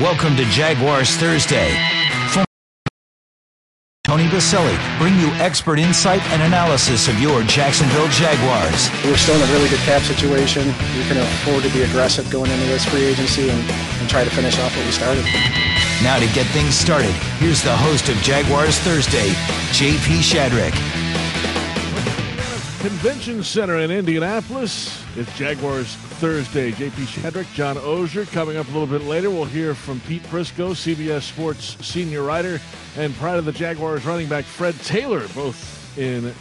Welcome to Jaguars Thursday. Tony Boselli bring you expert insight and analysis of your Jacksonville Jaguars. We're still in a really good cap situation. We can afford to be aggressive going into this free agency and, and try to finish off what we started. Now to get things started, here's the host of Jaguars Thursday, JP Shadrick. Convention Center in Indianapolis. It's Jaguars Thursday. JP Shadrick, John Oehser. Coming up a little bit later, we'll hear from Pete Prisco, CBS Sports senior writer, and pride of the Jaguars running back Fred Taylor, both in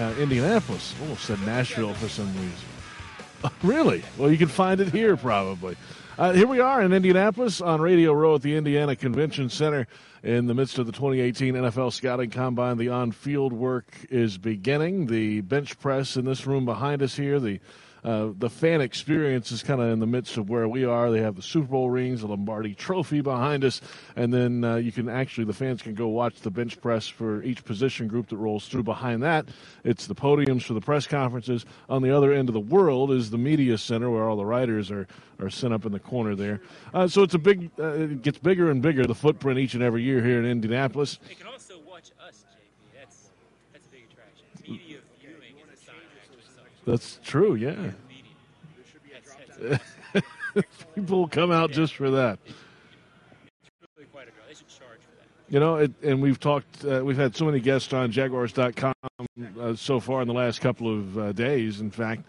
uh, Indianapolis. Almost said Nashville for some reason. really? Well, you can find it here probably. Uh, here we are in Indianapolis on Radio Row at the Indiana Convention Center in the midst of the 2018 NFL Scouting Combine. The on field work is beginning. The bench press in this room behind us here, the uh, the fan experience is kind of in the midst of where we are. They have the Super Bowl rings, the Lombardi Trophy behind us, and then uh, you can actually the fans can go watch the bench press for each position group that rolls through. Behind that, it's the podiums for the press conferences. On the other end of the world is the media center where all the writers are are sent up in the corner there. Uh, so it's a big, uh, it gets bigger and bigger the footprint each and every year here in Indianapolis. They can also watch us, JP. That's that's a big attraction. Media viewing is a sign of That's true, yeah. People come out just for that. Really quite a draw. They should charge for that. You know, it, and we've talked, uh, we've had so many guests on Jaguars.com uh, so far in the last couple of uh, days, in fact,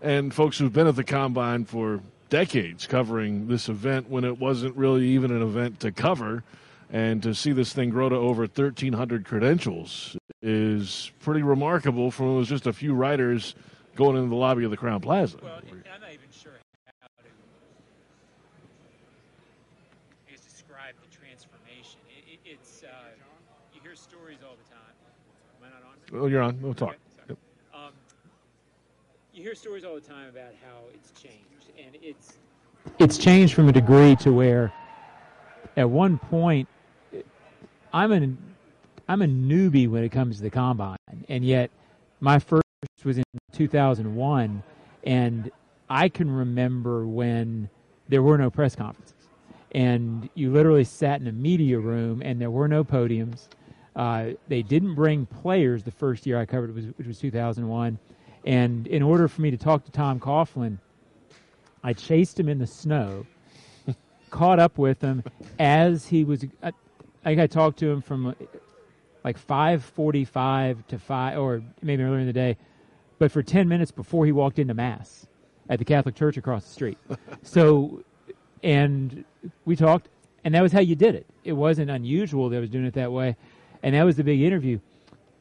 and folks who've been at the combine for decades covering this event when it wasn't really even an event to cover. And to see this thing grow to over 1,300 credentials is pretty remarkable from it was just a few writers going into the lobby of the Crowne Plaza. Well, I'm not even sure how to I guess describe the transformation. It, it, it's uh, you hear stories all the time. Am I not on? Oh, you're on. We'll talk. Okay, sorry. Um, you hear stories all the time about how it's changed, and it's it's changed from a degree to where at one point I'm a I'm a newbie when it comes to the combine, and yet my first was in 2001, and I can remember when there were no press conferences, and you literally sat in a media room, and there were no podiums. Uh, they didn't bring players the first year I covered, was, which was 2001, and in order for me to talk to Tom Coughlin, I chased him in the snow, caught up with him as he was. I, I think I talked to him from like 5:45 to 5 or maybe earlier in the day, but for 10 minutes before he walked into mass at the Catholic Church across the street. so and we talked and that was how you did it. It wasn't unusual that I was doing it that way. And that was the big interview.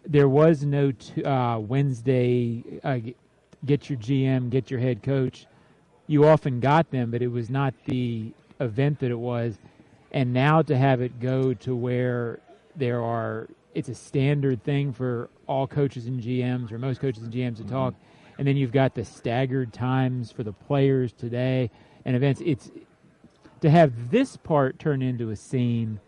There was no t- uh, Wednesday uh, get your GM, get your head coach. You often got them, but it was not the event that it was. And now to have it go to where there are, it's a standard thing for all coaches and GMs or most coaches and GMs to talk. And then you've got the staggered times for the players today and events. It's to have this part turn into a scene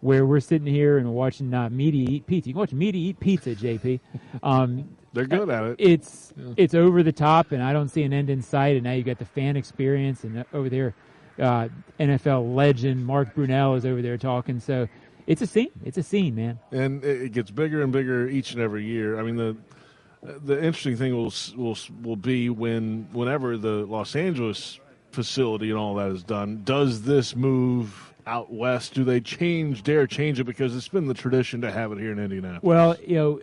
where we're sitting here and watching uh, media eat pizza. You can watch media eat pizza, JP. Um, They're good at it. it's it's over the top, and I don't see an end in sight. And now you've got the fan experience, and over there, uh, NFL legend Mark Brunell is over there talking. So it's a scene. It's a scene, man. and it gets bigger and bigger each and every year. I mean, the the interesting thing will will will be when whenever the Los Angeles facility and all that is done, does this move out west? Do they change, dare change it because it's been the tradition to have it here in Indianapolis? Well, you know,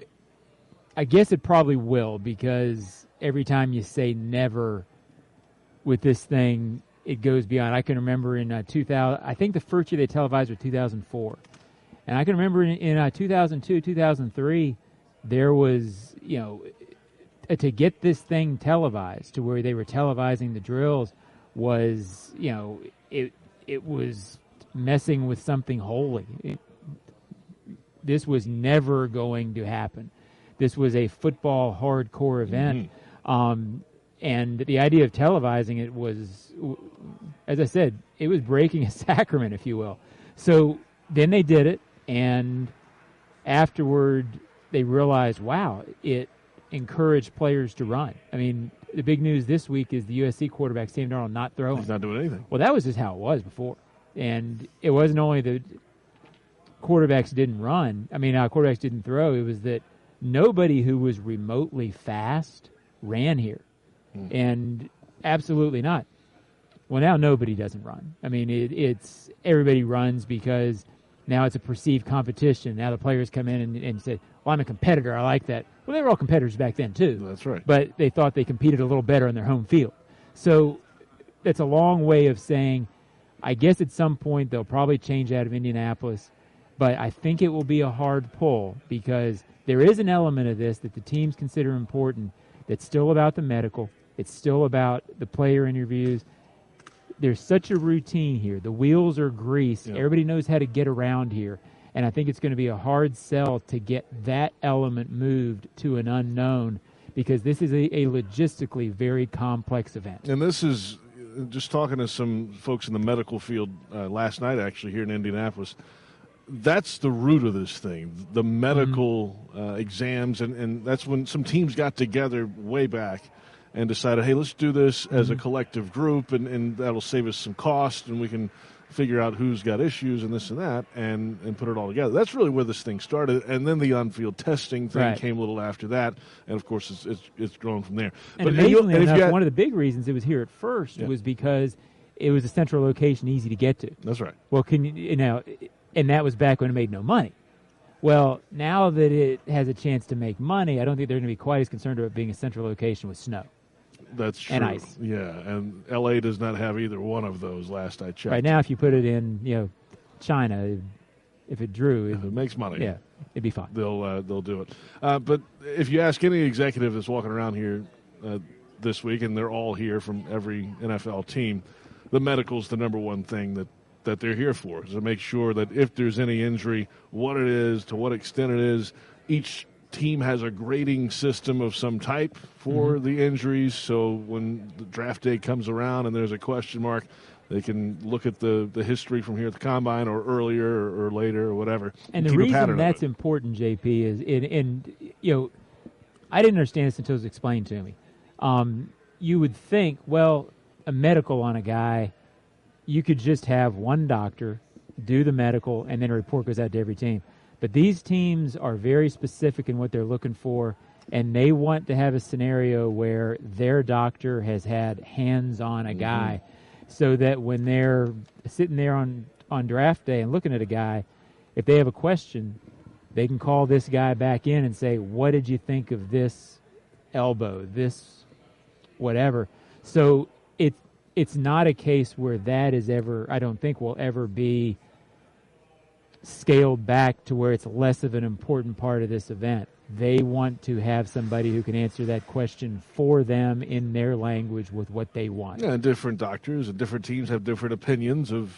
I guess it probably will because every time you say never with this thing, it goes beyond. I can remember in uh, 2000, I think the first year they televised was 2004. And I can remember in, in uh, 2002, 2003, there was, you know, uh, to get this thing televised to where they were televising the drills was, you know, it it was messing with something holy. It, this was never going to happen. This was a football hardcore event, um, and the idea of televising it was, as I said, it was breaking a sacrament, if you will. So then they did it, and afterward they realized, wow, it encouraged players to run. I mean, the big news this week is the USC quarterback Sam Darnold not throwing. He's not doing anything. Well, that was just how it was before. And it wasn't only that quarterbacks didn't run. I mean, uh, quarterbacks didn't throw. It was that nobody who was remotely fast ran here, and absolutely not. Well, now nobody doesn't run. I mean, it, it's everybody runs because now it's a perceived competition. Now the players come in and, and say, "Well, I'm a competitor. I like that." Well, they were all competitors back then too. That's right. But they thought they competed a little better on their home field. So it's a long way of saying, I guess at some point they'll probably change out of Indianapolis, but I think it will be a hard pull because there is an element of this that the teams consider important that's still about the medical. It's still about the player interviews. There's such a routine here. The wheels are greased. Yeah. Everybody knows how to get around here. And I think it's going to be a hard sell to get that element moved to an unknown because this is a, a logistically very complex event. And this is just talking to some folks in the medical field uh, last night, actually, here in Indianapolis. That's the root of this thing, the medical uh, exams. And, and that's when some teams got together way back and decided, hey, let's do this as a mm-hmm. collective group, and, and that'll save us some cost, and we can figure out who's got issues and this and that, and, and put it all together. That's really where this thing started. And then the on field testing thing Right. came a little after that. And of course, it's, it's, it's grown from there. And But- amazingly and enough, had- one of the big reasons it was here at first Yeah. was because it was a central location, easy to get to. That's right. Well, can you, you know, and that was back when it made no money. Well, now that it has a chance to make money, I don't think they're going to be quite as concerned about being a central location with snow. That's true. And ice. Yeah, and LA does not have either one of those. Last I checked. Right now, if you put it in, you know, China, if it drew, if it it, makes money, yeah, it'd be fine. they'll uh, they'll do it. Uh, but if you ask any executive that's walking around here uh, this week, and they're all here from every NFL team, the medical's the number one thing that that they're here for is to make sure that if there's any injury, what it is, to what extent it is, each team has a grading system of some type for the injuries. So when the draft day comes around and there's a question mark, they can look at the, the history from here at the combine or earlier or, or later or whatever. And the keep a pattern reason that's important, JP, is in, and you know, I didn't understand this until it was explained to me. Um, you would think, well, a medical on a guy, you could just have one doctor do the medical, and then a report goes out to every team. But these teams are very specific in what they're looking for, and they want to have a scenario where their doctor has had hands on a mm-hmm. guy, so that when they're sitting there on on draft day and looking at a guy, if they have a question, they can call this guy back in and say, "What did you think of this elbow? This whatever." So it's it's not a case where that is ever. I don't think will ever be scaled back to where it's less of an important part of this event. They want to have somebody who can answer that question for them in their language with what they want. Yeah, and different doctors and different teams have different opinions of,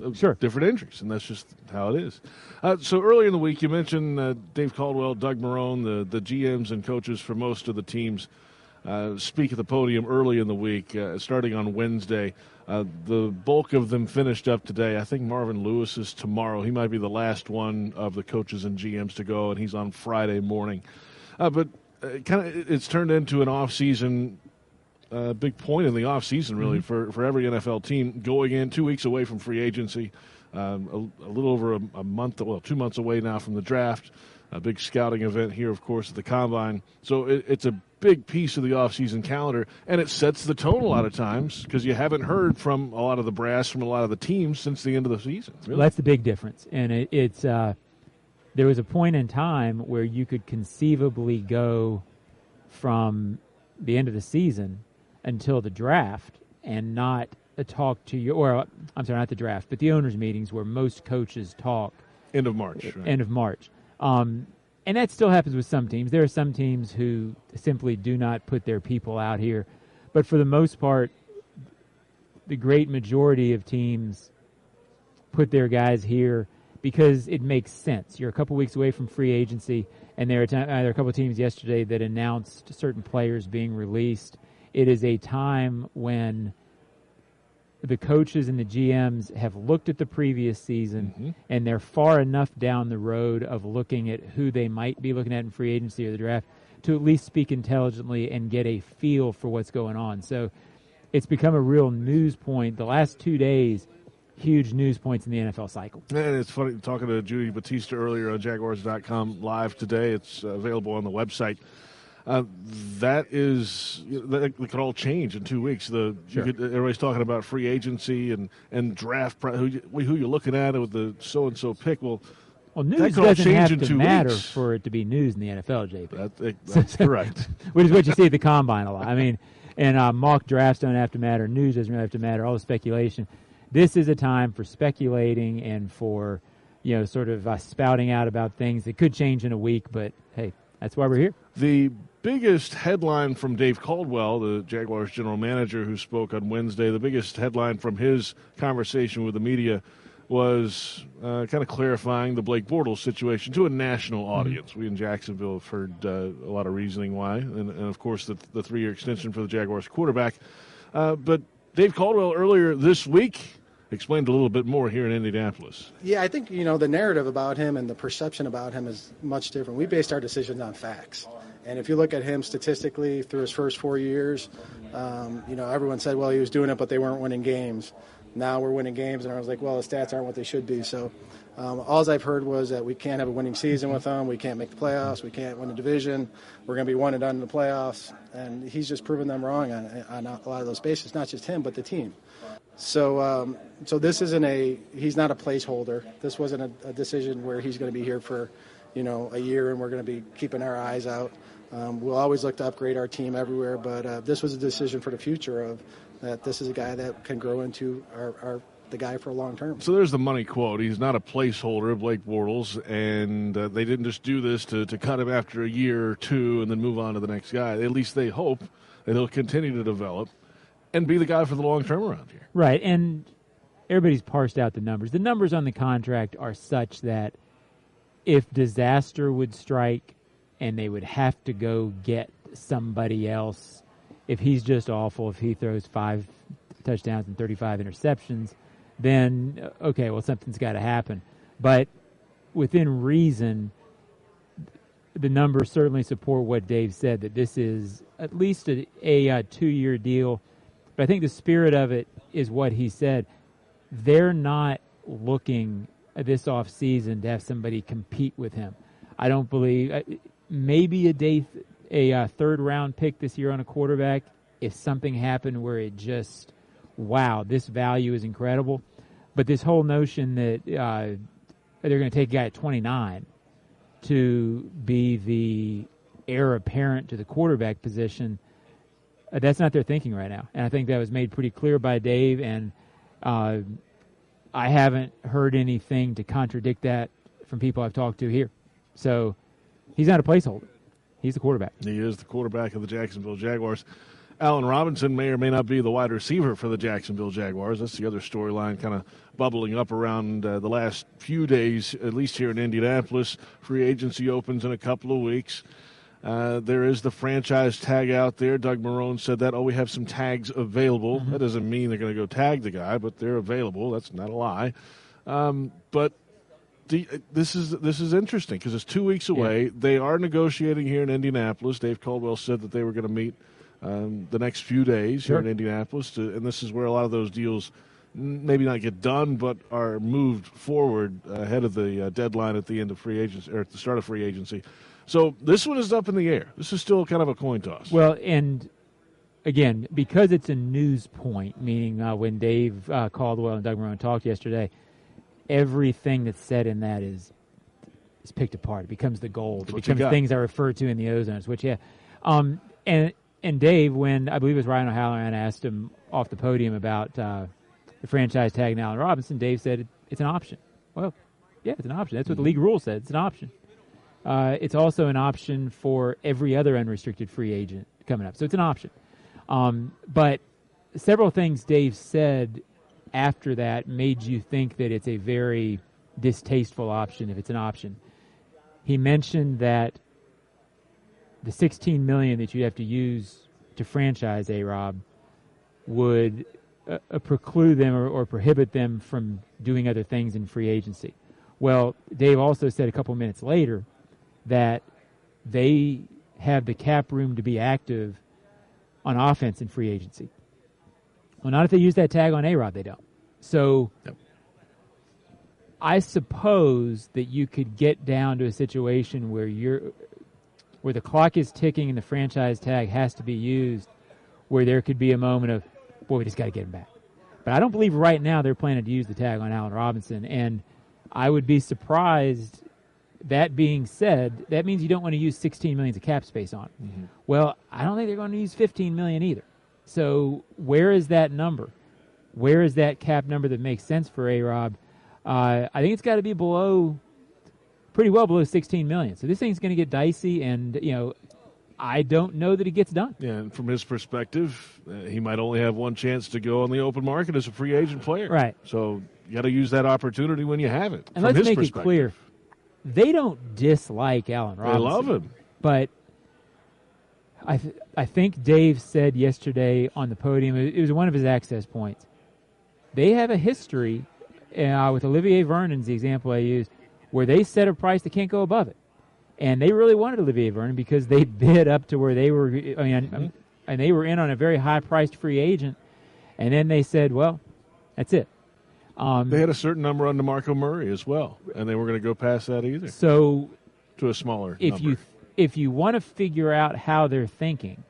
of Sure. different injuries, and that's just how it is. Uh, so earlier in the week, you mentioned uh, Dave Caldwell, Doug Marrone, the, the GMs and coaches for most of the teams uh, speak at the podium early in the week, uh, starting on Wednesday. Uh, the bulk of them finished up today. I think Marvin Lewis is tomorrow. He might be the last one of the coaches and GMs to go, and he's on Friday morning. Uh, but uh, kind of, it's turned into an off-season uh, big point in the offseason, really, for, for every NFL team going in two weeks away from free agency, um, a, a little over a, a month, well, two months away now from the draft. A big scouting event here, of course, at the combine. So it, it's a big piece of the offseason calendar, and it sets the tone a lot of times because you haven't heard from a lot of the brass from a lot of the teams since the end of the season. Really. Well, that's the big difference, and it, it's uh, there was a point in time where you could conceivably go from the end of the season until the draft and not talk to you, or I'm sorry, not the draft, but the owners' meetings where most coaches talk end of March. Right? end of March. Um, and that still happens with some teams. There are some teams who simply do not put their people out here. But for the most part, the great majority of teams put their guys here because it makes sense. You're a couple weeks away from free agency, and there are, ti- uh, there are a couple teams yesterday that announced certain players being released. It is a time when the coaches and the GMs have looked at the previous season mm-hmm. and they're far enough down the road of looking at who they might be looking at in free agency or the draft to at least speak intelligently and get a feel for what's going on. So it's become a real news point. The last two days, huge news points in the NFL cycle. And it's funny talking to Judy Battista earlier on Jaguars.com live today. It's available on the website. Uh, that is that could all change in two weeks. The sure. could, everybody's talking about free agency and and draft who you, who you're looking at with the so and so pick. Well, well, news doesn't have to matter weeks. for it to be news in the NFL, JP. That, that's correct. Which is what you see at the combine a lot. I mean, and uh, mock drafts don't have to matter. News doesn't really have to matter. All the speculation. This is a time for speculating and for you know sort of uh, spouting out about things that could change in a week. But hey, that's why we're here. The biggest headline from Dave Caldwell, the Jaguars general manager who spoke on Wednesday, the biggest headline from his conversation with the media was uh, kind of clarifying the Blake Bortles situation to a national mm-hmm. audience. Mm-hmm. We in Jacksonville have heard uh, a lot of reasoning why, and, and of course the, the three year extension for the Jaguars quarterback. Uh, but Dave Caldwell earlier this week explained a little bit more here in Indianapolis. Yeah, I think you know the narrative about him and the perception about him is much different. We based our decisions on facts. And if you look at him statistically through his first four years, um, you know, everyone said, well, he was doing it, but they weren't winning games now we're winning games, and I was like, well, the stats aren't what they should be. So um, all I've heard was that we can't have a winning season with him. We can't make the playoffs. We can't win a division. We're going to be one and done in the playoffs. And he's just proven them wrong on, on a lot of those bases, not just him, but the team. So, um, so this isn't a. He's not a placeholder. This wasn't a, a decision where he's going to be here for, you know, a year, and we're going to be keeping our eyes out. Um, we'll always look to upgrade our team everywhere, but uh, this was a decision for the future of that this is a guy that can grow into our, our the guy for a long term. So there's the money quote. He's not a placeholder, Blake Bortles, and uh, they didn't just do this to, to cut him after a year or two and then move on to the next guy. At least they hope that he'll continue to develop and be the guy for the long term around here. Right, and everybody's parsed out the numbers. The numbers on the contract are such that if disaster would strike and they would have to go get somebody else if he's just awful, if he throws five touchdowns and 35 interceptions, then okay, well something's got to happen. But within reason, the numbers certainly support what Dave said that this is at least a, a, a uh, two-year deal. But I think the spirit of it is what he said. They're not looking this off season to have somebody compete with him. I don't believe maybe a day a uh, third round pick this year on a quarterback if something happened where it just, wow, this value is incredible. But this whole notion that uh, they're going to take a guy at 29 to be the heir apparent to the quarterback position, uh, that's not their thinking right now. And I think that was made pretty clear by Dave. And uh, I haven't heard anything to contradict that from people I've talked to here. So he's not a placeholder. He's the quarterback. He is the quarterback of the Jacksonville Jaguars. Allen Robinson may or may not be the wide receiver for the Jacksonville Jaguars. That's the other storyline kind of bubbling up around uh, the last few days, at least here in Indianapolis. Free agency opens in a couple of weeks. Uh, there is the franchise tag out there. Doug Marrone said that. Oh, we have some tags available. Mm-hmm. That doesn't mean they're going to go tag the guy, but they're available. That's not a lie. Um, but this is this is interesting because it's two weeks away. Yeah. They are negotiating here in Indianapolis. Dave Caldwell said that they were going to meet um, the next few days sure. here in Indianapolis, to, and this is where a lot of those deals maybe not get done, but are moved forward ahead of the uh, deadline at the end of free agency or at the start of free agency. So this one is up in the air. This is still kind of a coin toss. Well, and again, because it's a news point, meaning uh, when Dave uh, Caldwell and Doug Marrone talked yesterday everything that's said in that is is picked apart. It becomes the gold. It becomes things I refer to in the ozones. Which yeah, um, and and Dave, when I believe it was Ryan O'Halloran asked him off the podium about uh, the franchise tag and Allen Robinson, Dave said it's an option. Well, yeah, it's an option. That's what the league rule said. It's an option. Uh, it's also an option for every other unrestricted free agent coming up. So it's an option. Um, but several things Dave said after that made you think that it's a very distasteful option if it's an option. He mentioned that the 16 million that you have to use to franchise A Rob would uh, uh, preclude them or, or, prohibit them from doing other things in free agency. Well, Dave also said a couple minutes later that they have the cap room to be active on offense in free agency. Well, not if they use that tag on A Rob, they don't. So. I suppose that you could get down to a situation where you're where the clock is ticking and the franchise tag has to be used, where there could be a moment of, boy, we just got to get him back. But I don't believe right now they're planning to use the tag on Allen Robinson, and I would be surprised. That being said, that means you don't want to use 16 million of cap space on. Mm-hmm. Well, I don't think they're going to use 15 million either. So where is that number? Where is that cap number that makes sense for A Rob? Uh, I think it's got to be below, pretty well below 16 million. So this thing's going to get dicey, and you know, I don't know that it gets done. Yeah, and from his perspective, uh, he might only have one chance to go on the open market as a free agent player. Right. So you got to use that opportunity when you have it. And let's make it clear, they don't dislike Allen Robinson. They love him, but. I, th- I think Dave said yesterday on the podium, it was one of his access points. They have a history uh, with Olivier Vernon's the example I used, where they set a price that can't go above it, and they really wanted Olivier Vernon because they bid up to where they were. I mean, mm-hmm. and they were in on a very high-priced free agent, and then they said, "Well, that's it." Um, they had a certain number on DeMarco Murray as well, and they were going to go past that either. So, to a smaller if number. you if you want to figure out how they're thinking,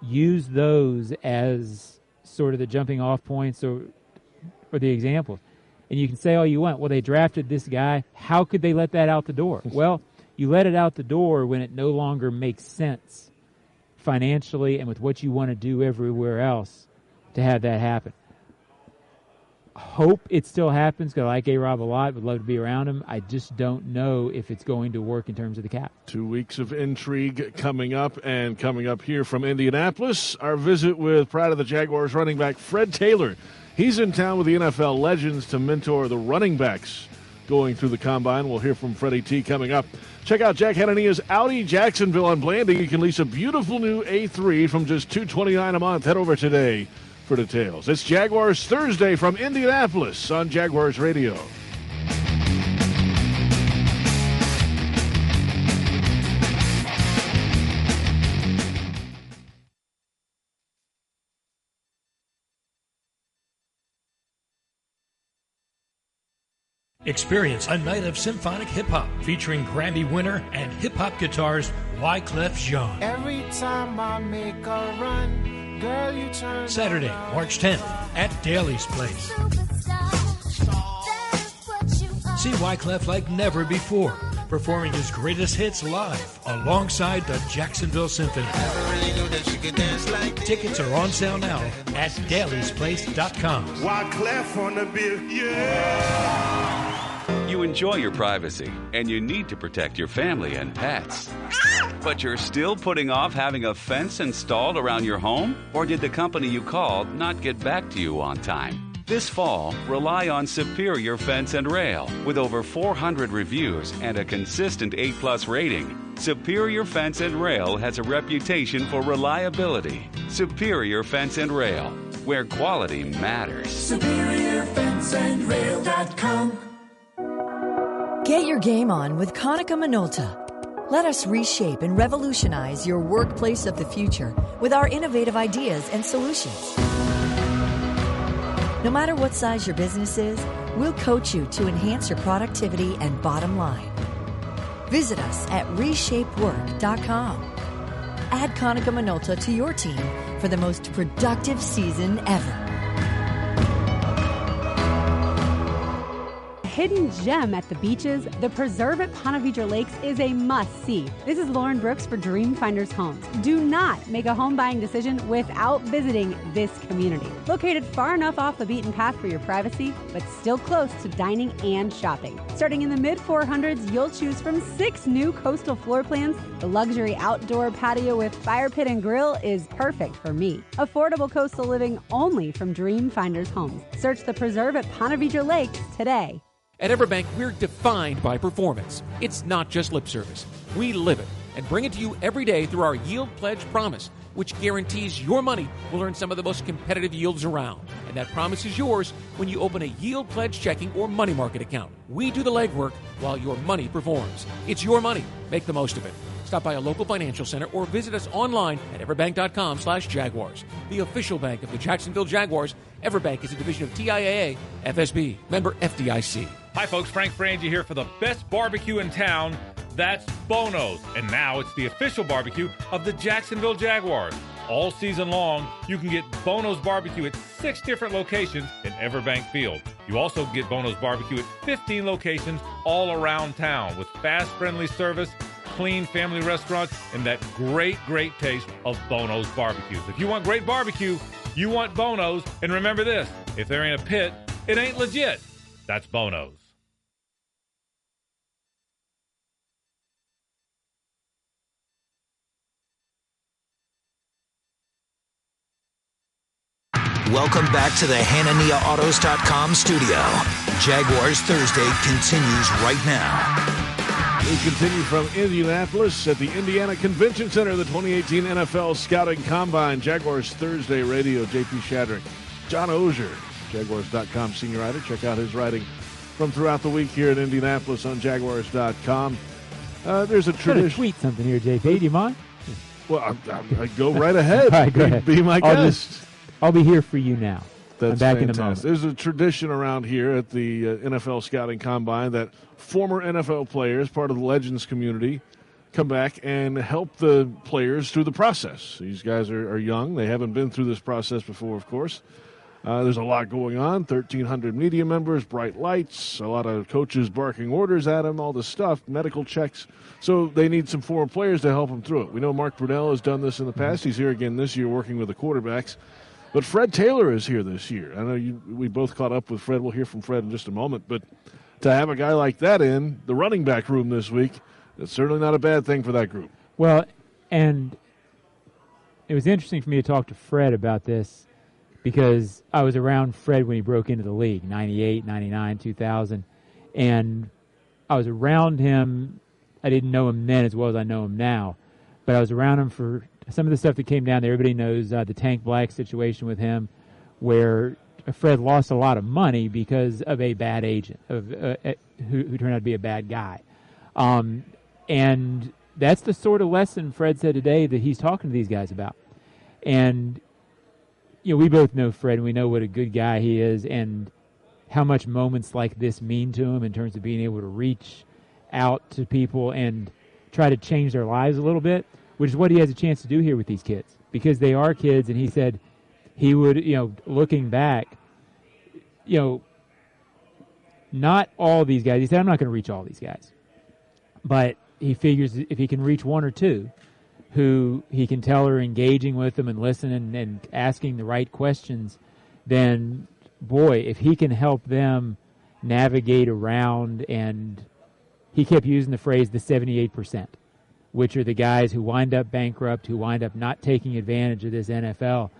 use those as sort of the jumping off points or or the examples. And you can say all you want. Well, they drafted this guy. How could they let that out the door? well, you let it out the door when it no longer makes sense financially and with what you want to do everywhere else to have that happen. Hope it still happens because I like A Rob a lot. Would love to be around him. I just don't know if it's going to work in terms of the cap. Two weeks of intrigue coming up, and coming up here from Indianapolis, our visit with Pride of the Jaguars running back Fred Taylor. He's in town with the NFL legends to mentor the running backs going through the combine. We'll hear from Freddie T coming up. Check out Jack Hanania's Audi Jacksonville on Blanding. You can lease a beautiful new A3 from just 229 a month. Head over today for details. It's Jaguars Thursday from Indianapolis on Jaguars Radio. Experience a night of symphonic hip hop featuring Grammy winner and hip hop guitarist Wyclef Jean. Every time I make a run, girl, you turn Saturday, March 10th at Daily's Place. See Wyclef like never before, performing his greatest hits live alongside the Jacksonville Symphony. Like Tickets are on sale now at dailysplace.com. Wyclef on the bill, yeah. Enjoy your privacy and you need to protect your family and pets. But you're still putting off having a fence installed around your home? Or did the company you called not get back to you on time? This fall, rely on Superior Fence and Rail. With over 400 reviews and a consistent A plus rating, Superior Fence and Rail has a reputation for reliability. Superior Fence and Rail, where quality matters. SuperiorFenceandRail.com Get your game on with Konica Minolta. Let us reshape and revolutionize your workplace of the future with our innovative ideas and solutions. No matter what size your business is, we'll coach you to enhance your productivity and bottom line. Visit us at reshapework.com. Add Konica Minolta to your team for the most productive season ever. Hidden gem at the beaches, the preserve at Ponte Vedra Lakes is a must see. This is Lauren Brooks for Dreamfinders Homes. Do not make a home buying decision without visiting this community. Located far enough off the beaten path for your privacy, but still close to dining and shopping. Starting in the mid 400s, you'll choose from six new coastal floor plans. The luxury outdoor patio with fire pit and grill is perfect for me. Affordable coastal living only from Dreamfinders Homes. Search the preserve at Ponte Vedra Lakes today. At Everbank, we're defined by performance. It's not just lip service. We live it and bring it to you every day through our Yield Pledge Promise, which guarantees your money will earn some of the most competitive yields around. And that promise is yours when you open a Yield Pledge checking or money market account. We do the legwork while your money performs. It's your money. Make the most of it. Stop by a local financial center or visit us online at everbank.com slash jaguars. The official bank of the Jacksonville Jaguars, Everbank is a division of TIAA FSB, member FDIC. Hi, folks. Frank Frangie here for the best barbecue in town. That's Bono's. And now it's the official barbecue of the Jacksonville Jaguars. All season long, you can get Bono's barbecue at six different locations in Everbank Field. You also get Bono's barbecue at 15 locations all around town with fast, friendly service, clean family restaurants, and that great, great taste of Bono's barbecues. If you want great barbecue, you want Bono's. And remember this if there ain't a pit, it ain't legit. That's Bono's. Welcome back to the HananiaAutos.com studio. Jaguars Thursday continues right now. We continue from Indianapolis at the Indiana Convention Center, the 2018 NFL Scouting Combine. Jaguars Thursday radio, JP Shadrick. John Oehser, Jaguars.com senior writer. Check out his writing from throughout the week here in Indianapolis on Jaguars.com. Uh, there's a tradition. tweet something here, JP. Do you mind? Well, I, I, I go right ahead. All right, go be, ahead. be my I'll guest. just- I'll be here for you now. That's I'm back fantastic. in a moment. There's a tradition around here at the uh, NFL Scouting Combine that former NFL players, part of the Legends community, come back and help the players through the process. These guys are, are young; they haven't been through this process before, of course. Uh, there's a lot going on 1,300 media members, bright lights, a lot of coaches barking orders at them, all this stuff, medical checks. So they need some former players to help them through it. We know Mark Brunell has done this in the past. He's here again this year working with the quarterbacks. But Fred Taylor is here this year. I know you, we both caught up with Fred. We'll hear from Fred in just a moment. But to have a guy like that in the running back room this week, it's certainly not a bad thing for that group. Well, and it was interesting for me to talk to Fred about this because I was around Fred when he broke into the league, 98, 99, 2000. And I was around him. I didn't know him then as well as I know him now. But I was around him for some of the stuff that came down. There. Everybody knows uh, the Tank Black situation with him, where Fred lost a lot of money because of a bad agent of uh, uh, who, who turned out to be a bad guy. Um, and that's the sort of lesson Fred said today that he's talking to these guys about. And you know, we both know Fred, and we know what a good guy he is, and how much moments like this mean to him in terms of being able to reach out to people and try to change their lives a little bit, which is what he has a chance to do here with these kids because they are kids. And he said he would, you know, looking back, you know, not all these guys. He said, I'm not going to reach all these guys, but he figures if he can reach one or two who he can tell are engaging with them and listening and, asking the right questions, then boy, if he can help them navigate around and he kept using the phrase the 78%, which are the guys who wind up bankrupt, who wind up not taking advantage of this NFL.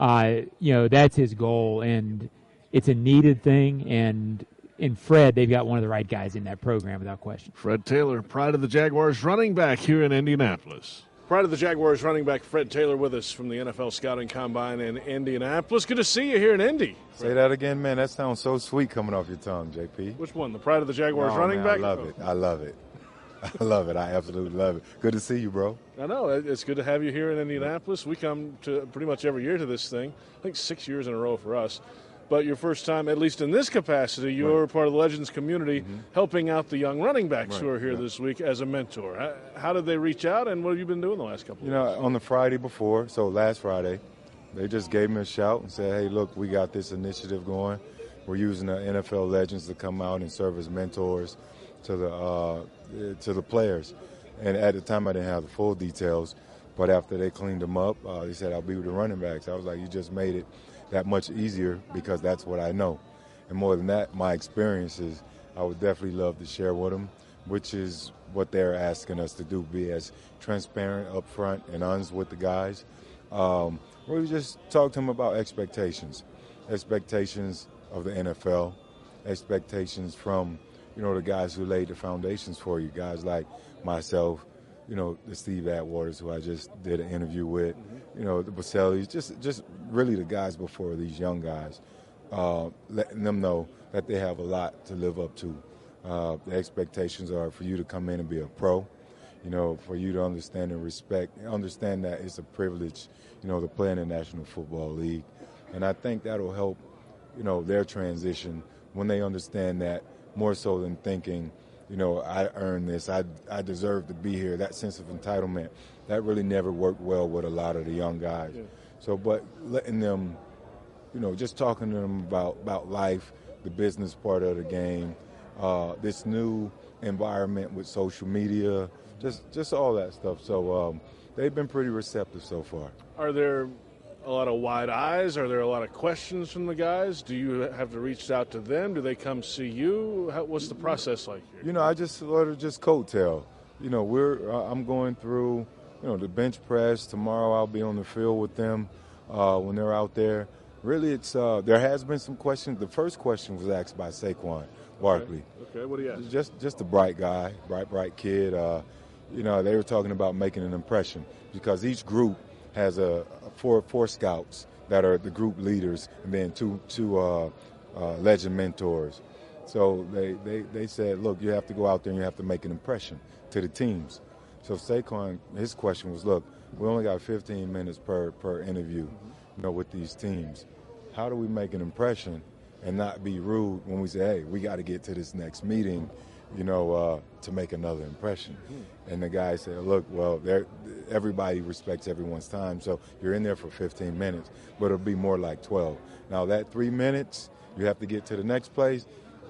Uh, you know, that's his goal, and it's a needed thing. And in Fred, they've got one of the right guys in that program without question. Fred Taylor, pride of the Jaguars running back here in Indianapolis. Pride of the Jaguars running back Fred Taylor with us from the NFL Scouting Combine in Indianapolis. Good to see you here in Indy. Say that again, man. That sounds so sweet coming off your tongue, JP. Which one? The Pride of the Jaguars No, running man, back? I love it. I love it. I love it. I absolutely love it. Good to see you, bro. I know. It's good to have you here in Indianapolis. We come to pretty much every year to this thing. I think six years in a row for us. But your first time, at least in this capacity, you were part of the Legends community helping out the young running backs who are here yeah. this week as a mentor. How, how did they reach out, and what have you been doing the last couple You of know, on the Friday before, so last Friday, they just gave me a shout and said, "Hey, look, we got this initiative going. We're using the NFL legends to come out and serve as mentors to the uh, to the players." And at the time, I didn't have the full details, but after they cleaned them up, uh, they said, "I'll be with the running backs." I was like, "You just made it that much easier because that's what I know." And more than that, my experiences, I would definitely love to share with them, which is what they're asking us to do: be as transparent, upfront, and honest with the guys. Um, just talk to them about expectations, expectations of the NFL, expectations from you know the guys who laid the foundations for you, guys like myself, you know, the Steve Atwaters who I just did an interview with, you know, the Bosellis, just just really the guys before these young guys, uh, letting them know that they have a lot to live up to. Uh, the expectations are for you to come in and be a pro, you know, for you to understand and respect, understand that it's a privilege, you know, to play in the National Football League, and I think that'll help, you know, their transition when they understand that more so than thinking, you know, I earned this, I, I deserve to be here, that sense of entitlement, that really never worked well with a lot of the young guys. Yeah. So, but letting them, you know, just talking to them about, about life, the business part of the game, uh, this new environment with social media, just just all that stuff. So um, they've been pretty receptive so far. Are there a lot of wide eyes? Are there a lot of questions from the guys? Do you have to reach out to them? Do they come see you? How, what's the process like here? You know, I just sort of just coattail. You know, we're uh, I'm going through, you know, the bench press. Tomorrow I'll be on the field with them uh, when they're out there. Really, it's uh, there has been some questions. The first question was asked by Saquon Barkley. Okay, what do you ask? Just just a bright guy, bright bright kid. Uh, you know, they were talking about making an impression because each group has a, four four scouts that are the group leaders, and then two two uh, uh, legend mentors. So they, they, they said, look, you have to go out there and you have to make an impression to the teams. So Saquon, his question was, look, we only got 15 minutes per per interview, you know, with these teams. How do we make an impression and not be rude when we say, hey, we got to get to this next meeting, you know, uh, to make another impression? And the guy said, look, well, everybody respects everyone's time, so you're in there for 15 minutes, but it'll be more like 12. Now that three minutes, you have to get to the next place.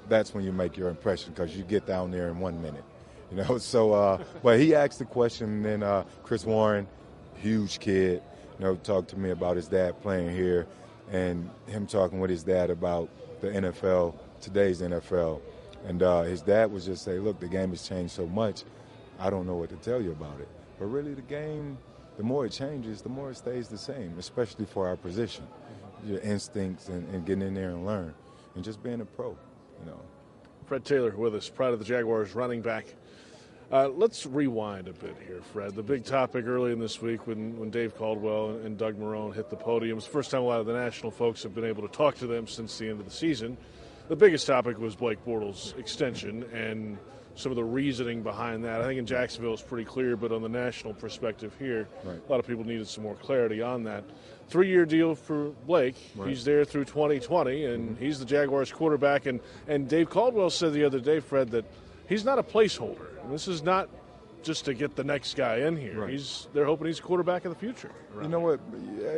That's when you make your impression because you get down there in one minute. You know, so uh, but he asked the question, and then uh, Chris Warren, huge kid, you know, talked to me about his dad playing here, and him talking with his dad about the NFL, today's NFL, and uh, his dad was just say, look, the game has changed so much, I don't know what to tell you about it. But really, the game, the more it changes, the more it stays the same, especially for our position, your instincts and, and getting in there and learn, and just being a pro, you know. Fred Taylor with us, Pride of the Jaguars running back. Uh, let's rewind a bit here, Fred. The big topic early in this week when, when Dave Caldwell and Doug Marrone hit the podium. It's the first time a lot of the national folks have been able to talk to them since the end of the season. The biggest topic was Blake Bortles' extension and some of the reasoning behind that. I think in Jacksonville it's pretty clear, but on the national perspective here, Right. a lot of people needed some more clarity on that. Three year deal for Blake. Right. He's there through 2020, and he's the Jaguars quarterback. And, and Dave Caldwell said the other day, Fred, that he's not a placeholder. And this is not just to get the next guy in here. Right. He's They're hoping he's quarterback of the future. You know what?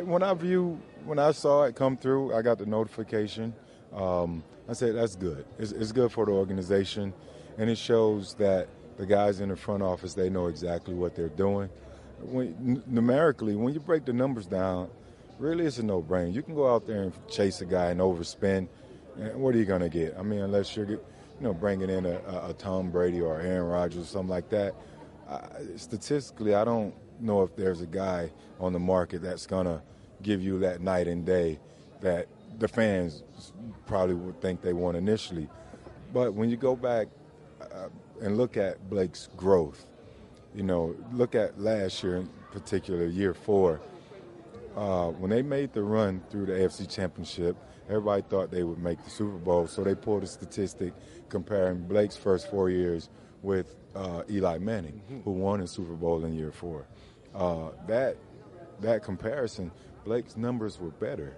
When I view, when I saw it come through, I got the notification. Um, I said that's good. It's, it's good for the organization, and it shows that the guys in the front office they know exactly what they're doing. When, numerically, when you break the numbers down, really it's a no-brainer. You can go out there and chase a guy and overspend. And what are you going to get? I mean, unless you're, you know, bringing in a, a, a Tom Brady or Aaron Rodgers or something like that. I, statistically, I don't know if there's a guy on the market that's going to give you that night and day that the fans probably would think they won initially. But when you go back uh, and look at Blake's growth, you know, look at last year in particular, year four, uh, when they made the run through the AFC Championship, everybody thought they would make the Super Bowl. So they pulled a statistic comparing Blake's first four years with uh, Eli Manning, who won a Super Bowl in year four. Uh, that that comparison, Blake's numbers were better,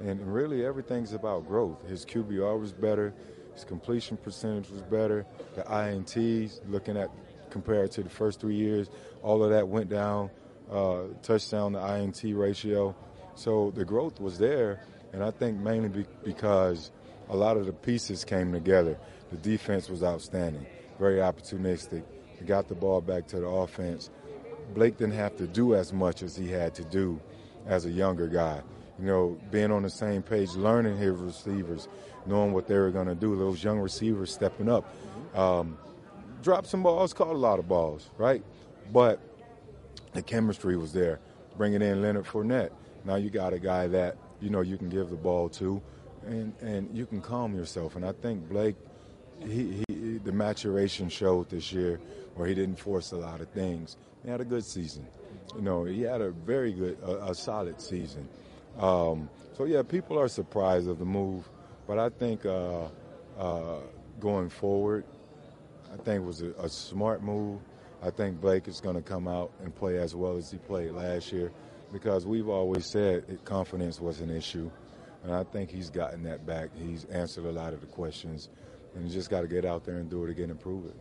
and really everything's about growth. His QBR was better, his completion percentage was better, the INTs, looking at compared to the first three years, all of that went down. Uh, touchdown to INT ratio, so the growth was there, and I think mainly be- because a lot of the pieces came together. The defense was outstanding, very opportunistic. He got the ball back to the offense. Blake didn't have to do as much as he had to do as a younger guy. You know, being on the same page, learning his receivers, knowing what they were going to do. Those young receivers stepping up. Um, dropped some balls, caught a lot of balls, right? But the chemistry was there. Bringing in Leonard Fournette. Now you got a guy that you know you can give the ball to, and and you can calm yourself. And I think Blake, he, he the maturation showed this year, where he didn't force a lot of things. He had a good season. You know, he had a very good, a, a solid season. Um, so yeah, people are surprised of the move, but I think uh, uh, going forward, I think it was a, a smart move. I think Blake is going to come out and play as well as he played last year because we've always said that confidence was an issue. And I think he's gotten that back. He's answered a lot of the questions and you just got to get out there and do it again and prove it.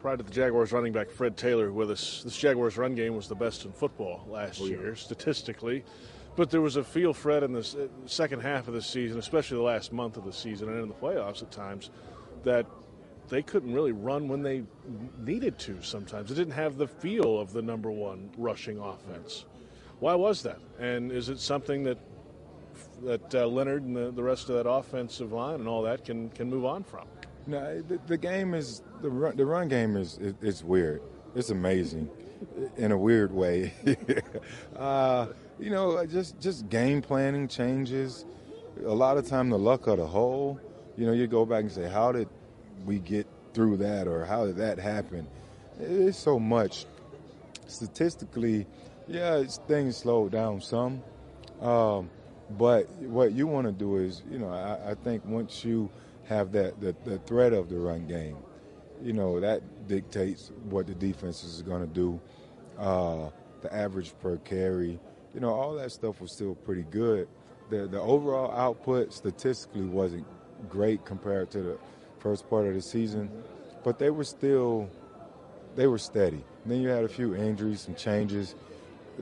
Prior to the Jaguars running back Fred Taylor with us, this Jaguars run game was the best in football last Oh, yeah. year, statistically. But there was a feel, Fred, in the uh, second half of the season, especially the last month of the season and in the playoffs at times, that they couldn't really run when they needed to sometimes. It didn't have the feel of the number one rushing offense. Why was that? And is it something that that uh, Leonard and the, the rest of that offensive line and all that can, can move on from? No, the, the game is the run, the run game is it, it's weird. It's amazing in a weird way. uh, you know, just just game planning changes. A lot of time, the luck of the hole. You know, you go back and say, how did we get through that, or how did that happen? It's so much. Statistically, yeah, things slowed down some. Um, but what you want to do is, you know, I, I think once you have that the, the threat of the run game, you know, that dictates what the defense is going to do. Uh, the average per carry, you know, all that stuff was still pretty good. The the overall output statistically wasn't great compared to the first part of the season, but they were still they were steady. And then you had a few injuries, some changes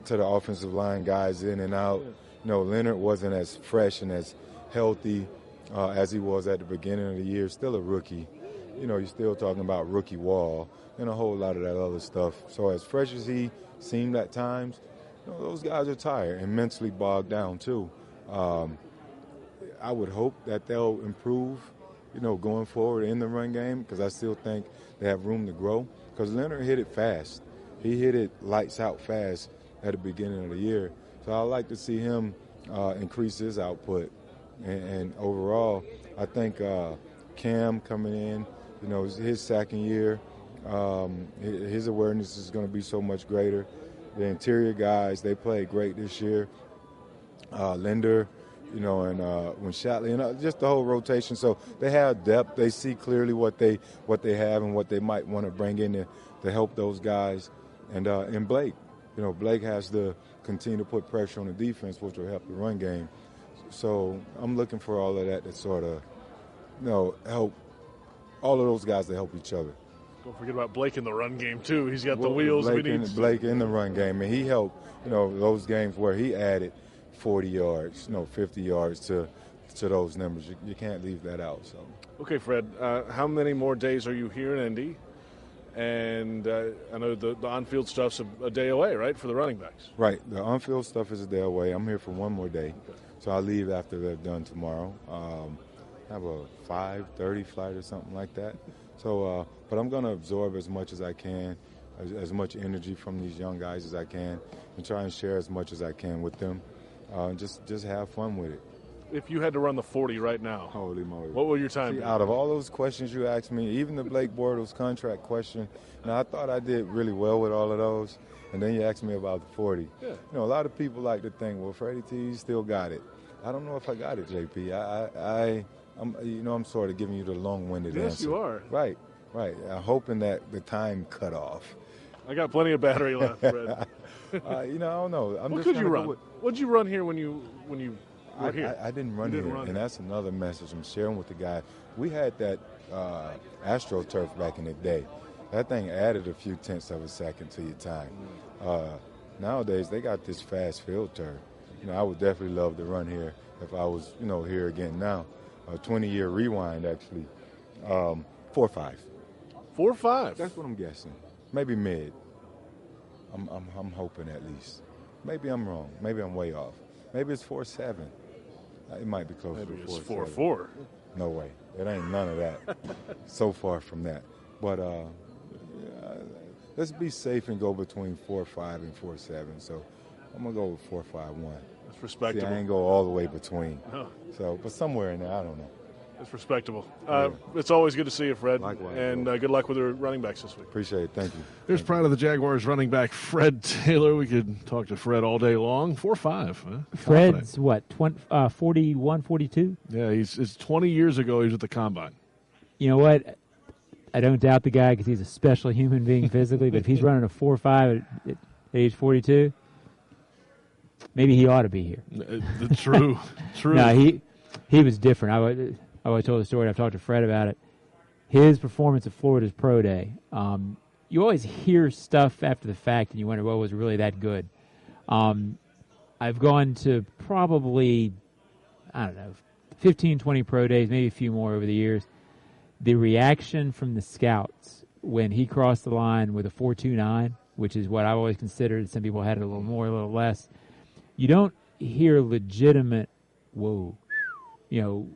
to the offensive line, guys in and out. You know, Leonard wasn't as fresh and as healthy uh, as he was at the beginning of the year. Still a rookie. You know, you're still talking about rookie wall and a whole lot of that other stuff. So as fresh as he seemed at times, you know, those guys are tired and mentally bogged down too. Um, I would hope that they'll improve, you know, going forward in the run game because I still think they have room to grow. Because Leonard hit it fast. He hit it lights out fast at the beginning of the year. So I like to see him uh, increase his output. And, and overall, I think uh, Cam coming in, you know, his second year, um, his awareness is going to be so much greater. The interior guys, they played great this year. Uh, Linder, you know, and uh, when Shatley, know, just the whole rotation. So they have depth. They see clearly what they what they have and what they might want to bring in to, to help those guys. And uh, and Blake, you know, Blake has to continue to put pressure on the defense, which will help the run game. So I'm looking for all of that to sort of, you know, help all of those guys to help each other. Don't forget about Blake in the run game, too. He's got the Well, wheels Blake we need. in, Blake in the run game, and he helped. You know those games where he added 40 yards, you know, 50 yards to to those numbers. You, you can't leave that out. So Okay, Fred, uh, how many more days are you here in Indy? And uh, I know the, the on field stuff's a, a day away, right, for the running backs? right, the on-field stuff is a day away. I'm here for one more day, so I leave after they're done tomorrow. Um, I have a 5:30 flight or something like that. So, uh, but I'm going to absorb as much as I can, as, as much energy from these young guys as I can, and try and share as much as I can with them. Uh, and just just have fun with it. If you had to run the 40 right now, holy moly, what will your time See, be? out of all those questions you asked me, even the Blake Bortles contract question, now I thought I did really well with all of those. And then you asked me about the 40. Yeah. You know, a lot of people like to think, well, Freddie T still got it. I don't know if I got it, JP. I, I, I I'm, you know, I'm sort of giving you the long-winded Yes, answer. you are. Right, right. I'm hoping that the time cut off. I got plenty of battery left, Fred. uh, you know, I don't know. I'm what could you run? with- What'd you run here when you when you were I, here? I, I didn't run You didn't here, run and that's another message I'm sharing with the guy. We had that uh, AstroTurf back in the day. That thing added a few tenths of a second to your time. Uh, nowadays, they got this fast field turf. You know, I would definitely love to run here if I was, you know, here again now. A 20-year rewind, actually. Um, four five. Four or five. That's what I'm guessing. Maybe mid. I'm, I'm, I'm hoping at least. Maybe I'm wrong. Maybe I'm way off. Maybe it's four seven. Uh, It might be closer Maybe to it's four four four. No way. It ain't none of that. so far from that. But uh, yeah, let's be safe and go between four five and four seven. So I'm gonna go with four five one. That's See, respectable. I ain't go all the way between. No. So, but somewhere in there, I don't know. It's respectable. Uh, It's always good to see you, Fred. Likewise, and uh, good luck with your running backs this week. Appreciate it. Thank you. There's proud of the Jaguars running back Fred Taylor. We could talk to Fred all day long. Four five. Huh? Fred's what, 20, uh, 41, 42? Yeah, he's it's 20 years ago. He was at the combine. You know what? I don't doubt the guy because he's a special human being physically, but if he's running a 4 5 at, at age 42, maybe he ought to be here. Uh, true, true. no, he, he was different. I, wa- I always told the story, I've talked to Fred about it. his performance at Florida's pro day. Um, you always hear stuff after the fact, and you wonder, well, was it really that good? Um, I've gone to probably, I don't know, 15, 20 pro days, maybe a few more over the years. The reaction from the scouts when he crossed the line with a 429, which is what I've always considered, some people had it a little more, a little less. You don't hear legitimate, whoa, you know,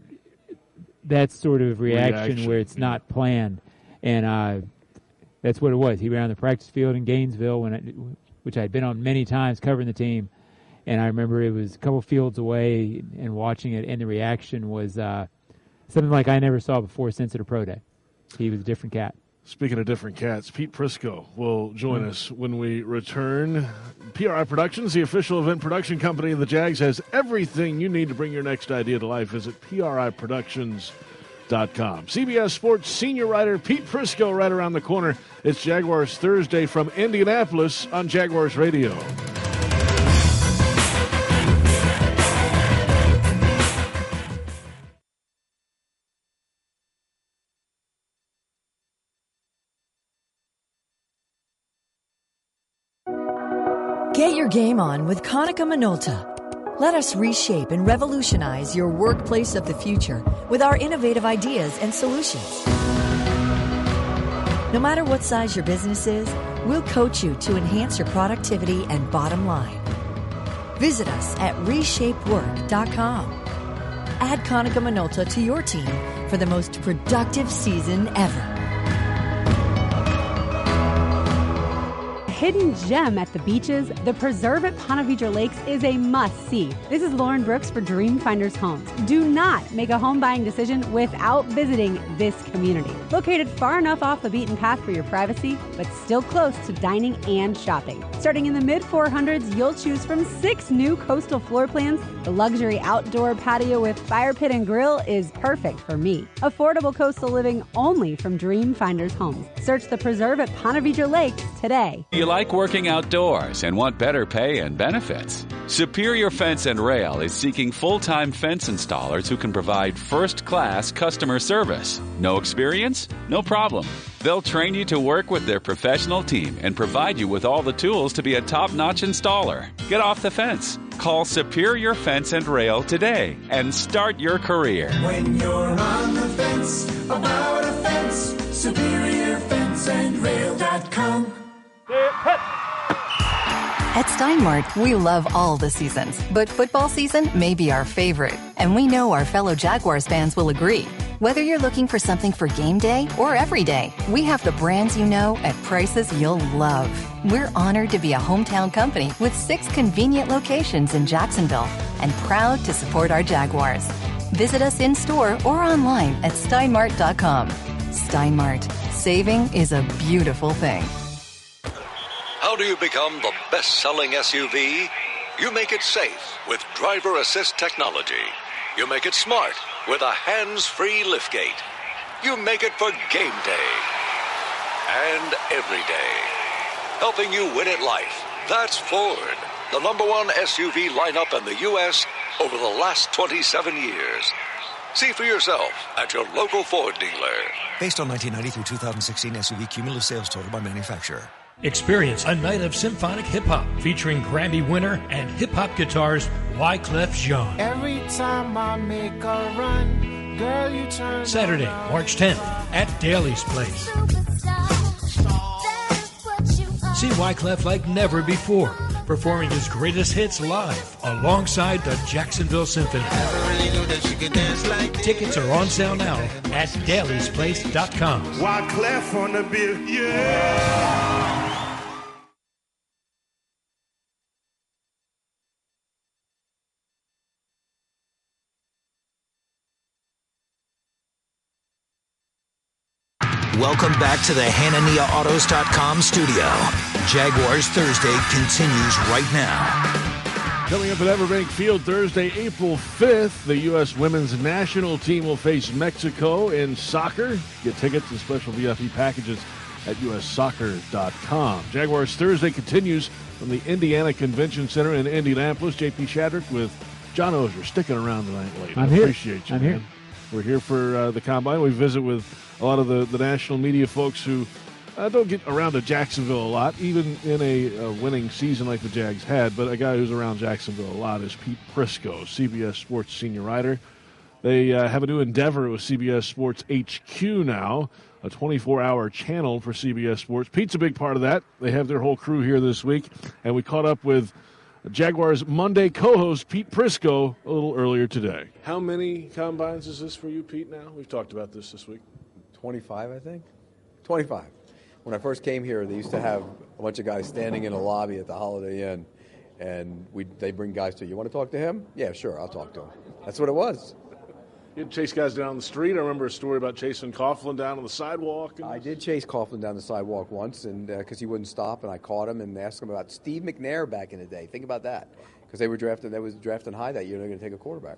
that sort of reaction, Reaction, where it's yeah. not planned. And uh, that's what it was. He ran on the practice field in Gainesville, when I, which I'd been on many times covering the team. And I remember it was a couple fields away and watching it, and the reaction was uh, something like I never saw before since at a pro day. He was a different cat. Speaking of different cats, Pete Prisco will join hmm. us when we return. PRI Productions, the official event production company of the Jags, has everything you need to bring your next idea to life. Visit PRIProductions.com. CBS Sports senior writer Pete Prisco right around the corner. It's Jaguars Thursday from Indianapolis on Jaguars Radio. Game on with Konica Minolta. Let us reshape and revolutionize your workplace of the future with our innovative ideas and solutions. No matter what size your business is, we'll coach you to enhance your productivity and bottom line. Visit us at reshapework.com. Add Konica Minolta to your team for the most productive season ever. Hidden gem at the beaches, the preserve at Ponte Vedra Lakes is a must see. This is Lauren Brooks for Dreamfinders Homes. Do not make a home buying decision without visiting this community. Located far enough off the beaten path for your privacy, but still close to dining and shopping. Starting in the mid 400s, you'll choose from six new coastal floor plans. The luxury outdoor patio with fire pit and grill is perfect for me. Affordable coastal living only from Dreamfinders Homes. Search the preserve at Ponte Vedra Lakes today. You like working outdoors and want better pay and benefits? Superior Fence and Rail is seeking full time fence installers who can provide first class customer service. No experience? No problem. They'll train you to work with their professional team and provide you with all the tools to be a top notch installer. Get off the fence. Call Superior Fence and Rail today and start your career. When you're on the fence about a fence, superiorfenceandrail.com. At Steinmart, we love all the seasons, but football season may be our favorite. And we know our fellow Jaguars fans will agree. Whether you're looking for something for game day or every day, we have the brands you know at prices you'll love. We're honored to be a hometown company with six convenient locations in Jacksonville and proud to support our Jaguars. Visit us in store or online at steinmart.com. Steinmart, saving is a beautiful thing. How do you become the best selling SUV? You make it safe with driver assist technology. You make it smart with a hands free liftgate. You make it for game day and every day. Helping you win at life. That's Ford, the number one SUV lineup in the U.S. over the last 27 years. See for yourself at your local Ford dealer. Based on 1990 through 2016 SUV cumulative sales total by manufacturer. Experience a night of symphonic hip hop featuring Grammy winner and hip hop guitarist Wyclef Jean. Every time I make a run, girl, you turn Saturday, March 10th at Daily's Place. See Wyclef like never before, performing his greatest hits live alongside the Jacksonville Symphony. Tickets are on sale now at dailysplace.com. Wyclef on the bill, yeah. Welcome back to the HananiaAutos.com studio. Jaguars Thursday continues right now. Coming up at Everbank Field Thursday, April 5th, the U.S. women's national team will face Mexico in soccer. Get tickets and special VIP packages at ussoccer.com. Jaguars Thursday continues from the Indiana Convention Center in Indianapolis. JP Shadrick with John Oehser sticking around tonight late. I'm I here. Appreciate you, I'm man. here. We're here for uh, the combine. We visit with a lot of the, the national media folks who uh, don't get around to Jacksonville a lot, even in a, a, winning season like the Jags had. But a guy who's around Jacksonville a lot is Pete Prisco, CBS Sports senior writer. They uh, have a new endeavor with CBS Sports HQ now, a 24 hour channel for CBS Sports. Pete's a big part of that. They have their whole crew here this week, and we caught up with Jaguars Monday co host Pete Prisco a little earlier today. How many combines is this for you, Pete, now? We've talked about this this week. 25, I think. 25. When I first came here, they used to have a bunch of guys standing in a lobby at the Holiday Inn, and we they bring guys to you. Want to talk to him? Yeah, sure, I'll talk to him. That's what it was. You chase guys down the street. I remember a story about chasing Coughlin down on the sidewalk. I did chase Coughlin down the sidewalk once, and because uh, he wouldn't stop, and I caught him and asked him about Steve McNair back in the day. Think about that, because they were drafting. They was drafting high that year. They're going to take a quarterback.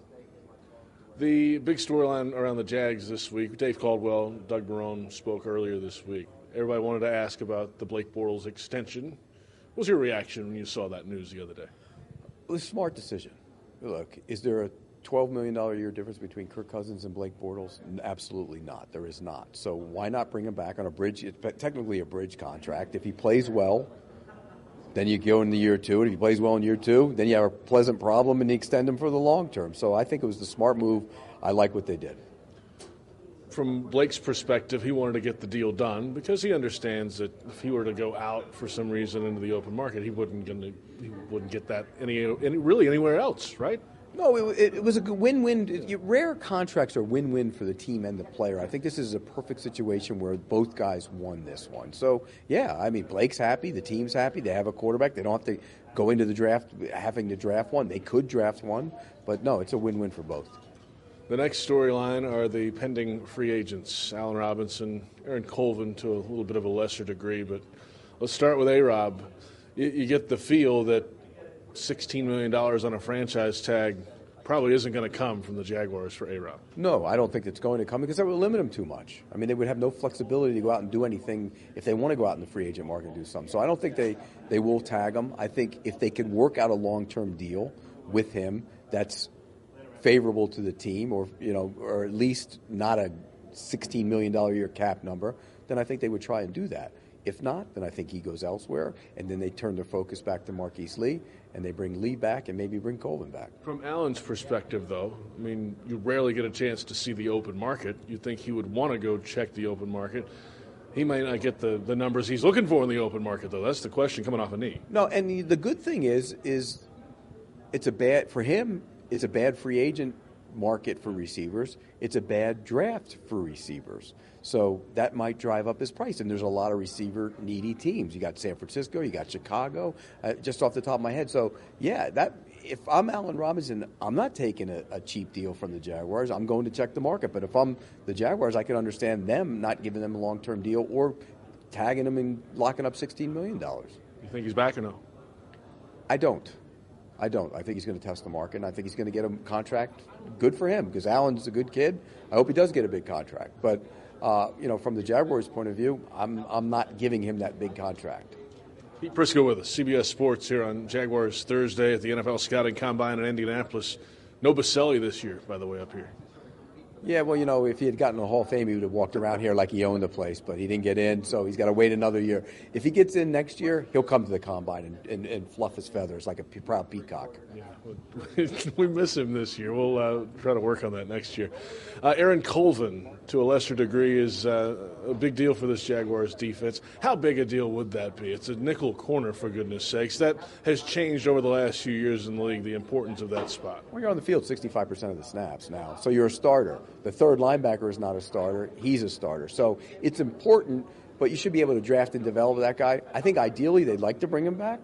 The big storyline around the Jags this week. Dave Caldwell, Doug Marrone spoke earlier this week. Everybody wanted to ask about the Blake Bortles extension. What was your reaction when you saw that news the other day? Was a smart decision. Look, is there a $12 million a year difference between Kirk Cousins and Blake Bortles? Absolutely not. There is not. So why not bring him back on a bridge? It's technically a bridge contract. If he plays well, then you go in the year two. And if he plays well in year two, then you have a pleasant problem and you extend him for the long term. So I think it was the smart move. I like what they did. From Blake's perspective, he wanted to get the deal done because he understands that if he were to go out for some reason into the open market, he wouldn't gonna, he wouldn't get that any, any really anywhere else, right? No, it, it was a win-win. Rare contracts are win-win for the team and the player. I think this is a perfect situation where both guys won this one. So yeah, I mean Blake's happy, the team's happy. They have a quarterback. They don't have to go into the draft having to draft one. They could draft one, but no, it's a win-win for both. The next storyline are the pending free agents: Allen Robinson, Aaron Colvin to a little bit of a lesser degree. But let's start with A. Rob. You, you get the feel that $16 million on a franchise tag probably isn't going to come from the Jaguars for A Rob. No, I don't think it's going to come because that would limit them too much. I mean, they would have no flexibility to go out and do anything if they want to go out in the free agent market and do something. So I don't think they, they will tag him. I think if they can work out a long term deal with him that's favorable to the team or, you know, or at least not a $16 million a year cap number, then I think they would try and do that. If not, then I think he goes elsewhere, and then they turn their focus back to Marquise Lee, and they bring Lee back and maybe bring Colvin back. From Allen's perspective, though, I mean, you rarely get a chance to see the open market. You'd think he would want to go check the open market. He might not get the, the numbers he's looking for in the open market, though. That's the question coming off a knee. No, and the, the good thing is, is it's a bad for him. It's a bad free agent market for receivers. It's a bad draft for receivers. So that might drive up his price. And there's a lot of receiver needy teams. You got San Francisco, you got Chicago, uh, just off the top of my head. So yeah, that if I'm Allen Robinson, I'm not taking a, a, cheap deal from the Jaguars. I'm going to check the market. But if I'm the Jaguars, I can understand them not giving them a long term deal or tagging them and locking up $16 million. You think he's back or no? I don't. I don't. I think he's going to test the market, and I think he's going to get a contract. Good for him because Allen's a good kid. I hope he does get a big contract. But uh, you know, from the Jaguars' point of view, I'm I'm not giving him that big contract. Pete Prisco with us, CBS Sports here on Jaguars Thursday at the NFL Scouting Combine in Indianapolis. No Boselli this year, by the way, up here. Yeah, well, you know, if he had gotten a Hall of Fame, he would have walked around here like he owned the place, but he didn't get in, so he's got to wait another year. If he gets in next year, he'll come to the combine and, and, and fluff his feathers like a proud peacock. Yeah, we miss him this year. We'll uh, try to work on that next year. Uh, Aaron Colvin, to a lesser degree, is uh, a big deal for this Jaguars defense. How big a deal would that be? It's a nickel corner, for goodness sakes. That has changed over the last few years in the league, the importance of that spot. Well, you're on the field 65% of the snaps now, so you're a starter. The third linebacker is not a starter, he's a starter. So it's important, but you should be able to draft and develop that guy. I think ideally they'd like to bring him back,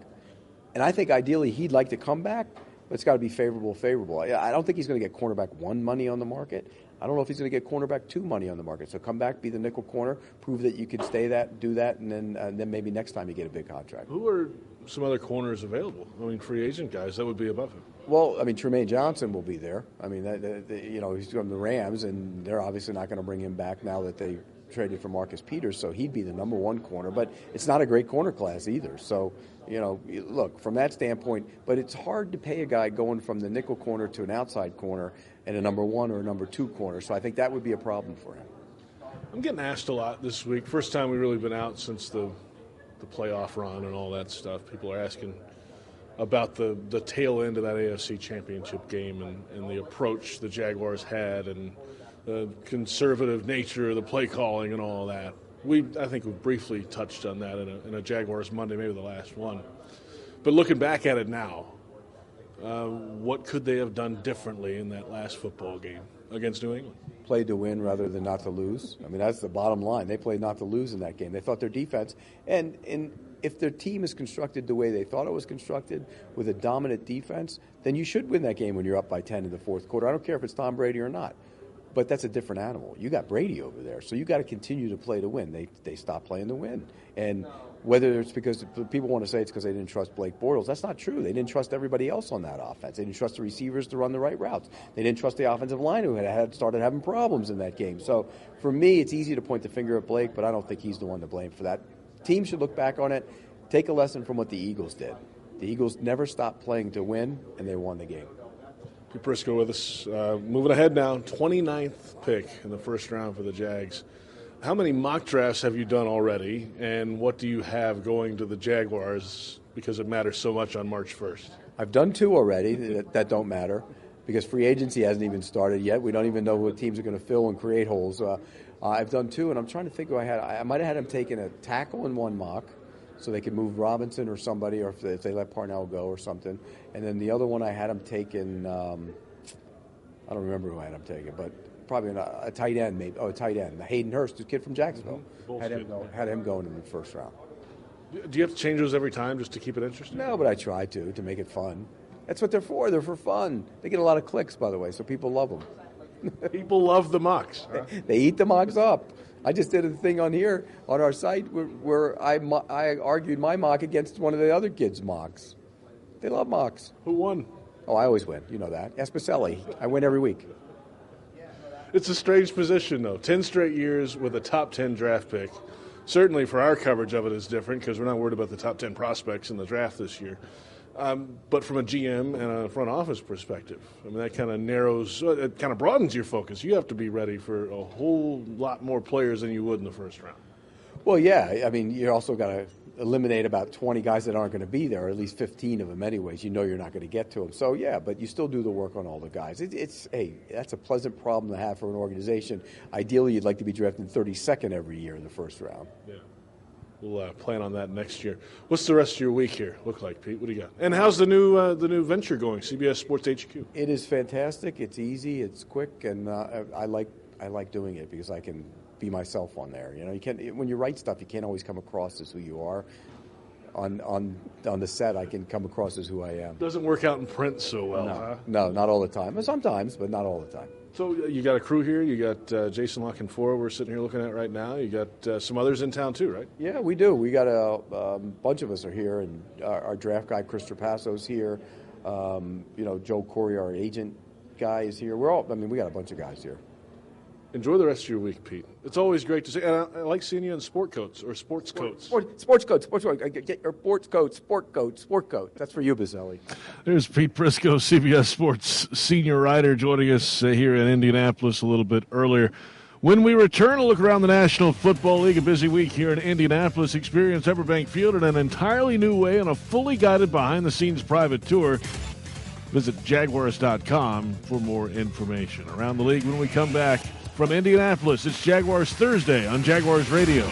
and I think ideally he'd like to come back, but it's got to be favorable, favorable. I don't think he's going to get cornerback one money on the market. I don't know if he's going to get cornerback two money on the market. So come back, be the nickel corner, prove that you can stay that, do that, and then and then maybe next time you get a big contract. Who are some other corners available? I mean, free agent guys that would be above him. Well, I mean, Trumaine Johnson will be there. I mean, that, that, you know, he's from the Rams, and they're obviously not going to bring him back now that they traded for Marcus Peters, so he'd be the number one corner. But it's not a great corner class either. So, you know, look from that standpoint. But it's hard to pay a guy going from the nickel corner to an outside corner and a number one or a number two corner. So I think that would be a problem for him. I'm getting asked a lot this week. First time we've really been out since the the playoff run and all that stuff. People are asking about the, the tail end of that AFC championship game and, and the approach the Jaguars had and the conservative nature of the play calling and all that. We, I think, we briefly touched on that in a, in a Jaguars Monday, maybe the last one. But looking back at it now, uh, what could they have done differently in that last football game against New England? Played to win rather than not to lose. I mean, that's the bottom line. They played not to lose in that game. They thought their defense, and, and if their team is constructed the way they thought it was constructed with a dominant defense, then you should win that game when you're up by 10 in the fourth quarter. I don't care if it's Tom Brady or not. But that's a different animal. You got Brady over there, so you got to continue to play to win. They they stopped playing to win, and whether it's because people want to say it's because they didn't trust Blake Bortles, that's not true. They didn't trust everybody else on that offense. They didn't trust the receivers to run the right routes. They didn't trust the offensive line who had, had started having problems in that game. So for me, it's easy to point the finger at Blake, but I don't think he's the one to blame for that. Team should look back on it, take a lesson from what the Eagles did. The Eagles never stopped playing to win, and they won the game. Pete Prisco with us. Uh, moving ahead now, 29th pick in the first round for the Jags. How many mock drafts have you done already, and what do you have going to the Jaguars because it matters so much on March 1st? I've done two already that, that don't matter because free agency hasn't even started yet. We don't even know what teams are going to fill and create holes. Uh, I've done two, and I'm trying to think who I had. I, might have had him taking a tackle in one mock, so they could move Robinson or somebody, or if they, if they let Parnell go or something. And then the other one I had him taking. Um, I don't remember who I had him taking, but probably a, a tight end, maybe. Oh, a tight end. Hayden Hurst, the kid from Jacksonville, mm-hmm. had him, go, had him going in the first round. Do you have to change those every time just to keep it interesting? No, but I try to to make it fun. That's what they're for. They're for fun. They get a lot of clicks, by the way, so people love them. people love the mocks. Huh? they eat the mocks up. I just did a thing on here on our site where, where I, I argued my mock against one of the other kids' mocks. They love mocks. Who won? Oh, I always win. You know that. Esposeli. I win every week. It's a strange position, though. 10 straight years with a top 10 draft pick. Certainly for our coverage of it is different because we're not worried about the top 10 prospects in the draft this year. Um, but from a GM and a front office perspective, I mean, that kind of narrows, uh, it kind of broadens your focus. You have to be ready for a whole lot more players than you would in the first round. Well, yeah. I mean, you also got to eliminate about 20 guys that aren't going to be there, or at least 15 of them, anyways. You know you're not going to get to them. So, yeah, but you still do the work on all the guys. It, it's, hey, that's a pleasant problem to have for an organization. Ideally, you'd like to be drafted 32nd every year in the first round. Yeah. We'll uh, plan on that next year. What's the rest of your week here look like, Pete? What do you got? And how's the new uh, the new venture going, CBS Sports HQ? It is fantastic. It's easy. It's quick, and uh, I like I like doing it because I can be myself on there. You know, you can't when you write stuff, you can't always come across as who you are on on on the set, I can come across as who I am. Doesn't work out in print so well, no, huh? No, not all the time. Sometimes, but not all the time. So uh, you got a crew here. You got uh, Jason La Canfora we're sitting here looking at right now. You got uh, some others in town too, right? Yeah, we do. We got a um, bunch of us are here, and our, our draft guy Chris Trapasso's here. Um, you know, Joel Corry, our agent guy, is here. We're all. I mean, we got a bunch of guys here. Enjoy the rest of your week, Pete. It's always great to see. And I, I like seeing you in sport coats or sports sport, coats. Sport, sports coats, sports coats. Get your sports coat, sport coat, sport coat. That's for you, Boselli. There's Pete Prisco, CBS Sports senior writer, joining us uh, here in Indianapolis a little bit earlier. When we return, a look around the National Football League. A busy week here in Indianapolis. Experience Everbank Field in an entirely new way on a fully guided behind-the-scenes private tour. Visit Jaguars.com for more information. Around the league when we come back from Indianapolis, it's Jaguars Thursday on Jaguars Radio.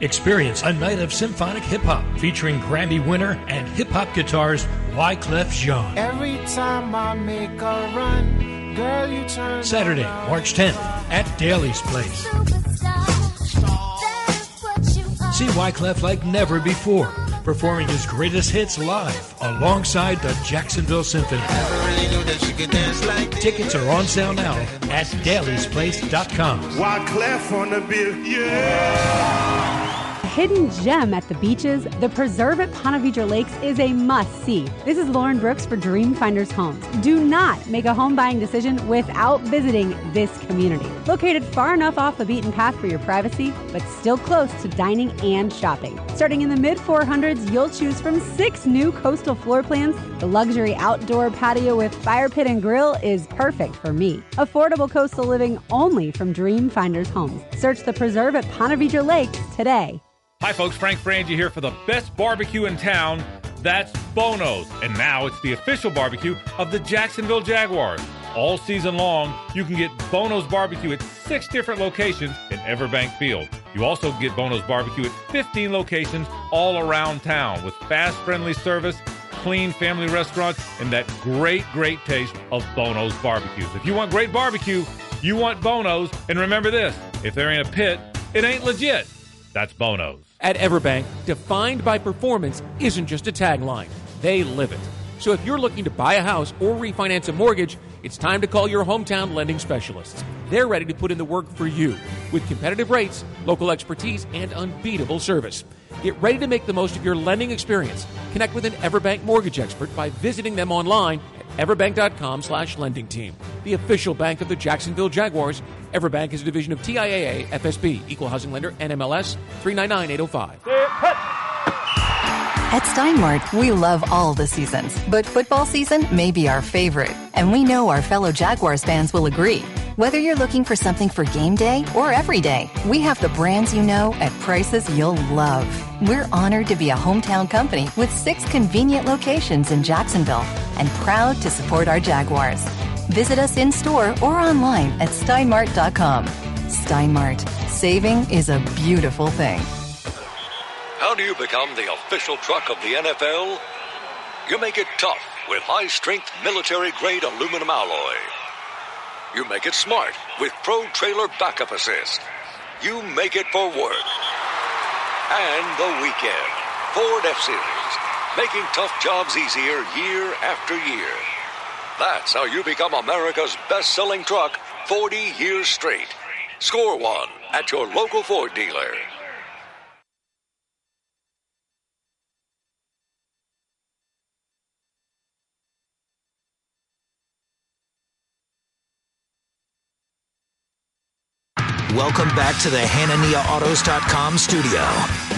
Experience a night of symphonic hip hop featuring Grammy winner and hip hop guitars Wyclef Jean. Every time I make a run, girl, you turn. Saturday, March 10th at Daily's Place. See Wyclef like never before, performing his greatest hits live alongside the Jacksonville Symphony. Tickets are on sale now at dailysplace.com. Wyclef on the bill, yeah. Hidden gem at the beaches, the preserve at Ponte Lakes is a must see. This is Lauren Brooks for Dreamfinders Homes. Do not make a home buying decision without visiting this community. Located far enough off the beaten path for your privacy, but still close to dining and shopping. Starting in the mid 400s, you'll choose from six new coastal floor plans. The luxury outdoor patio with fire pit and grill is perfect for me. Affordable coastal living only from Dreamfinders Homes. Search the preserve at Ponte Lakes today. Hi, folks. Frank Frangie here for the best barbecue in town. That's Bono's. And now it's the official barbecue of the Jacksonville Jaguars. All season long, you can get Bono's barbecue at six different locations in Everbank Field. You also get Bono's barbecue at 15 locations all around town with fast, friendly service, clean family restaurants, and that great, great taste of Bono's barbecues. If you want great barbecue, you want Bono's. And remember this if there ain't a pit, it ain't legit. That's Bono's. At Everbank, defined by performance isn't just a tagline, they live it. So if you're looking to buy a house or refinance a mortgage, it's time to call your hometown lending specialists. They're ready to put in the work for you with competitive rates, local expertise, and unbeatable service. Get ready to make the most of your lending experience. Connect with an Everbank mortgage expert by visiting them online everbank.com slash lending team. The official bank of the Jacksonville Jaguars. Everbank is a division of TIAA FSB, Equal Housing Lender, NMLS 399805. At Steinmart, we love all the seasons, but football season may be our favorite. And we know our fellow Jaguars fans will agree. Whether you're looking for something for game day or every day, we have the brands you know at prices you'll love. We're honored to be a hometown company with six convenient locations in Jacksonville and proud to support our Jaguars. Visit us in store or online at steinmart.com. Steinmart, saving is a beautiful thing. How do you become the official truck of the NFL? You make it tough with high strength military grade aluminum alloy. You make it smart with Pro Trailer Backup Assist. You make it for work and the weekend. Ford F Series, making tough jobs easier year after year. That's how you become America's best selling truck 40 years straight. Score one at your local Ford dealer. Welcome back to the HananiaAutos.com studio.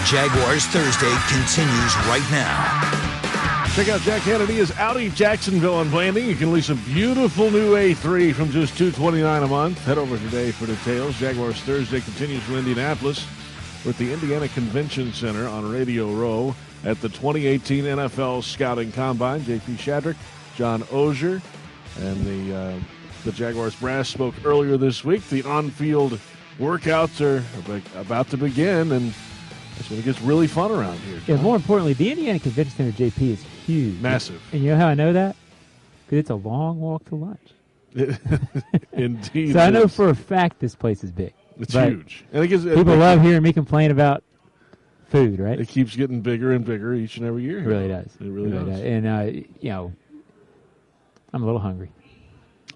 Jaguars Thursday continues right now. Check out Jack Hanania's Audi Jacksonville on Blanding. You can lease a beautiful new A3 from just 229 a month. Head over today for details. Jaguars Thursday continues from Indianapolis with the Indiana Convention Center on Radio Row at the 2018 NFL Scouting Combine. JP Shadrick, John Oehser, and the uh, the Jaguars brass spoke earlier this week. The on-field workouts are about to begin, and that's when it gets really fun around here. Yeah, more importantly, the Indiana Convention Center JP is huge, massive. And you know how I know that? Because it's a long walk to lunch. Indeed. so I know for a fact this place is big. It's huge. And it gives, people love hearing me complain about food, right? It keeps getting bigger and bigger each and every year. It really does. It really, does. And uh, you know, I'm a little hungry.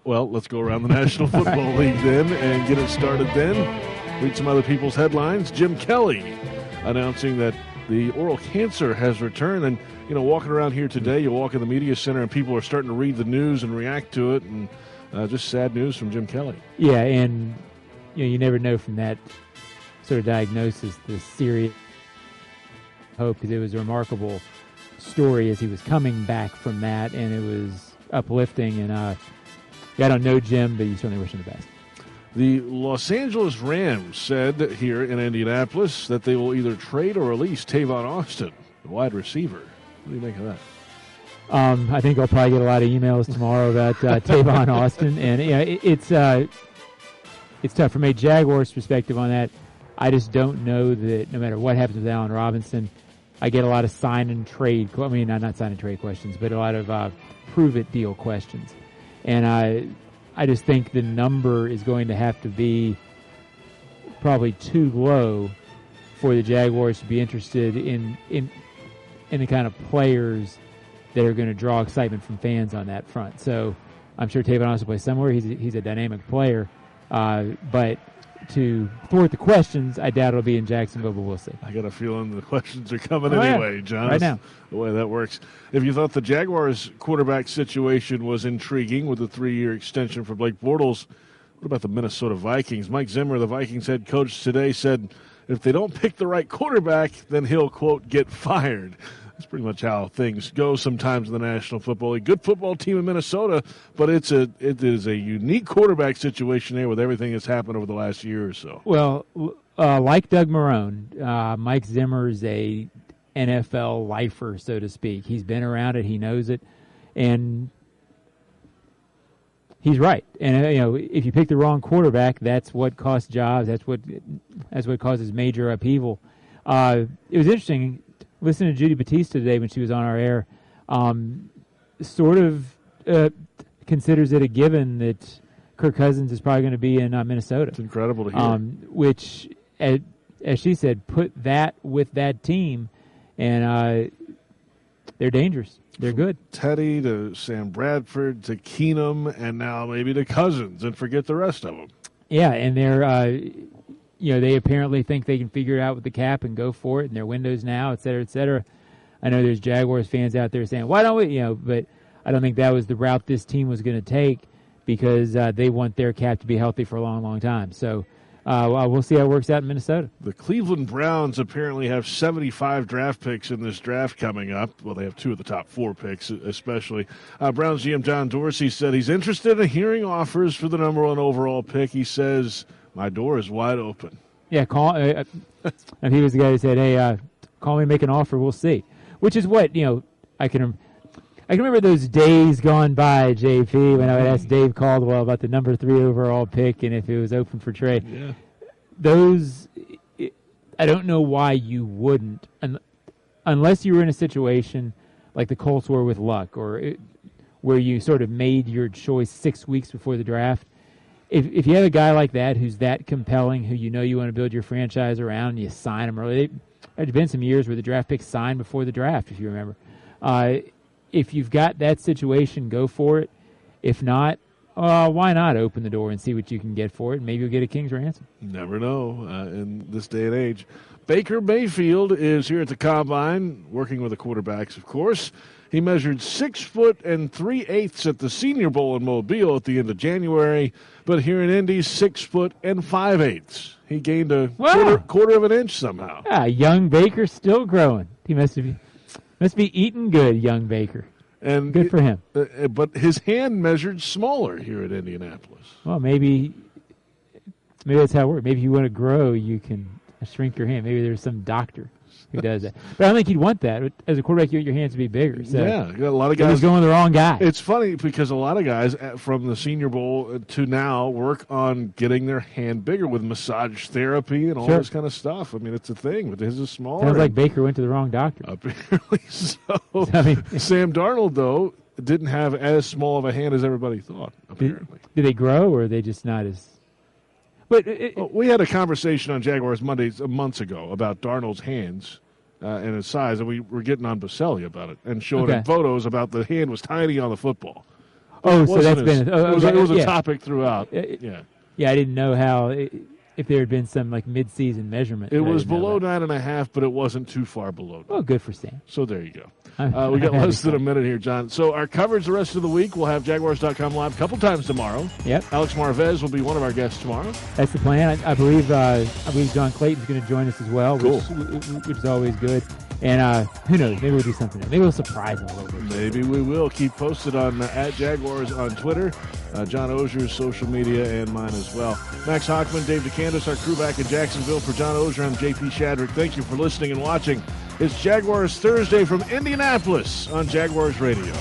Well, let's go around the National Football League then and get it started then. Read some other people's headlines. Jim Kelly announcing that the oral cancer has returned. And, you know, walking around here today, you walk in the media center and people are starting to read the news and react to it. And uh, just sad news from Jim Kelly. Yeah, and you know, you never know from that sort of diagnosis the serious hope because it was a remarkable story as he was coming back from that, and it was uplifting. And uh, yeah, I don't know Jim, but you certainly wish him the best. The Los Angeles Rams said here in Indianapolis that they will either trade or release Tavon Austin, the wide receiver. What do you make of that? Um, I think I'll probably get a lot of emails tomorrow about uh, Tavon Austin, and yeah, it, it's uh, it's tough from a Jaguars perspective on that. I just don't know that no matter what happens with Allen Robinson, I get a lot of sign and trade. I mean, not not sign and trade questions, but a lot of uh, prove it deal questions, and I I just think the number is going to have to be probably too low for the Jaguars to be interested in in in the kind of players that are going to draw excitement from fans on that front. So I'm sure Tavon Austin plays somewhere. He's a, he's a dynamic player, uh, but to thwart the questions, I doubt it'll be in Jacksonville, but we'll see. I got a feeling the questions are coming Oh, yeah. anyway, John. Right now. The way that works. If you thought the Jaguars quarterback situation was intriguing with the three year extension for Blake Bortles, what about the Minnesota Vikings? Mike Zimmer, the Vikings head coach, today said if they don't pick the right quarterback, then he'll, quote, get fired. That's pretty much how things go sometimes in the National Football League. Good football team in Minnesota, but it's a it is a unique quarterback situation there with everything that's happened over the last year or so. Well, uh, like Doug Marrone, uh, Mike is a NFL lifer, so to speak. He's been around it, he knows it, and he's right. And uh, you know, if you pick the wrong quarterback, that's what costs jobs. That's what that's what causes major upheaval. Uh, it was interesting listening to Judy Battista today when she was on our air. Um, sort of uh, considers it a given that Kirk Cousins is probably going to be in uh, Minnesota. It's incredible to hear. Um, which, as, as she said, put that with that team, and uh, they're dangerous. They're good. Teddy to Sam Bradford to Keenum and now maybe to Cousins and forget the rest of them. Yeah, and they're uh, you know they apparently think they can figure it out with the cap and go for it, and their windows now, et cetera, et cetera. I know there's Jaguars fans out there saying, "Why don't we?" You know, but I don't think that was the route this team was going to take because uh, they want their cap to be healthy for a long, long time. So. Uh, well, we'll see how it works out in Minnesota. The Cleveland Browns apparently have 75 draft picks in this draft coming up. Well, they have two of the top four picks, especially. Uh, Browns GM John Dorsey said he's interested in hearing offers for the number one overall pick. He says, My door is wide open. Yeah, call. Uh, if he was the guy who said, "Hey, uh, call me, make an offer, we'll see," which is what you know. I can, I can remember those days gone by, JP, when I would ask Dave Caldwell about the number three overall pick and if it was open for trade. Yeah. Those, I don't know why you wouldn't, un, unless you were in a situation like the Colts were with Luck, or it, where you sort of made your choice six weeks before the draft if if you have a guy like that who's that compelling, who you know you want to build your franchise around, you sign him early. There's been some years where the draft picks signed before the draft, if you remember. Uh, if you've got that situation, go for it. If not, uh, why not open the door and see what you can get for it? Maybe you'll get a king's ransom. Never know uh, in this day and age. Baker Mayfield is here at the combine, working with the quarterbacks, of course. He measured six foot and three eighths at the Senior Bowl in Mobile at the end of January, but here in Indy, six foot and five eighths. He gained a quarter, quarter of an inch somehow. Ah, young Baker still growing. He must be must be eating good, young Baker. And good for him. Uh, but his hand measured smaller here at Indianapolis. Well, maybe maybe that's how it works. Maybe if you want to grow, you can shrink your hand. Maybe there's some doctor who does that. But I don't think he'd want that. As a quarterback, you want your hands to be bigger. So yeah, a lot of guys was going the wrong guy. It's funny because a lot of guys uh, from the Senior Bowl to now work on getting their hand bigger with massage therapy and all Sure. this kind of stuff. I mean, it's a thing, but his is smaller. Sounds like Baker went to the wrong doctor. Apparently so. I mean- Sam Darnold though didn't have as small of a hand as everybody thought. Did, did they grow, or are they just not as? But it, Well, we had a conversation on Jaguars Mondays uh, months ago about Darnold's hands uh, and his size, and we were getting on Boselli about it and showing him photos about the hand was tiny on the football. Oh, It so that's as- been oh, it was, okay, it was a topic throughout. Yeah, yeah. I didn't know how if there had been some like mid-season measurement. it was below nine and a half, but it wasn't too far below. Oh, good for Sam. So there you go. Uh, we got less than a minute here, John. So our coverage the rest of the week, we'll have Jaguars.com live a couple times tomorrow. Yep. Alex Marvez will be one of our guests tomorrow. That's the plan. I, I believe. Uh, I believe John Clayton's going to join us as well, Cool. which, which is always good. And uh, who knows? Maybe we'll do something. Else. Maybe we'll surprise him a little bit. Maybe we will. Keep posted on uh, at Jaguars on Twitter, uh, John Oehser's social media, and mine as well. Max Hockman, Dave DeCandis, our crew back in Jacksonville. For John Ozier, I'm JP Shadrick. Thank you for listening and watching. It's Jaguars Thursday from Indianapolis on Jaguars Radio.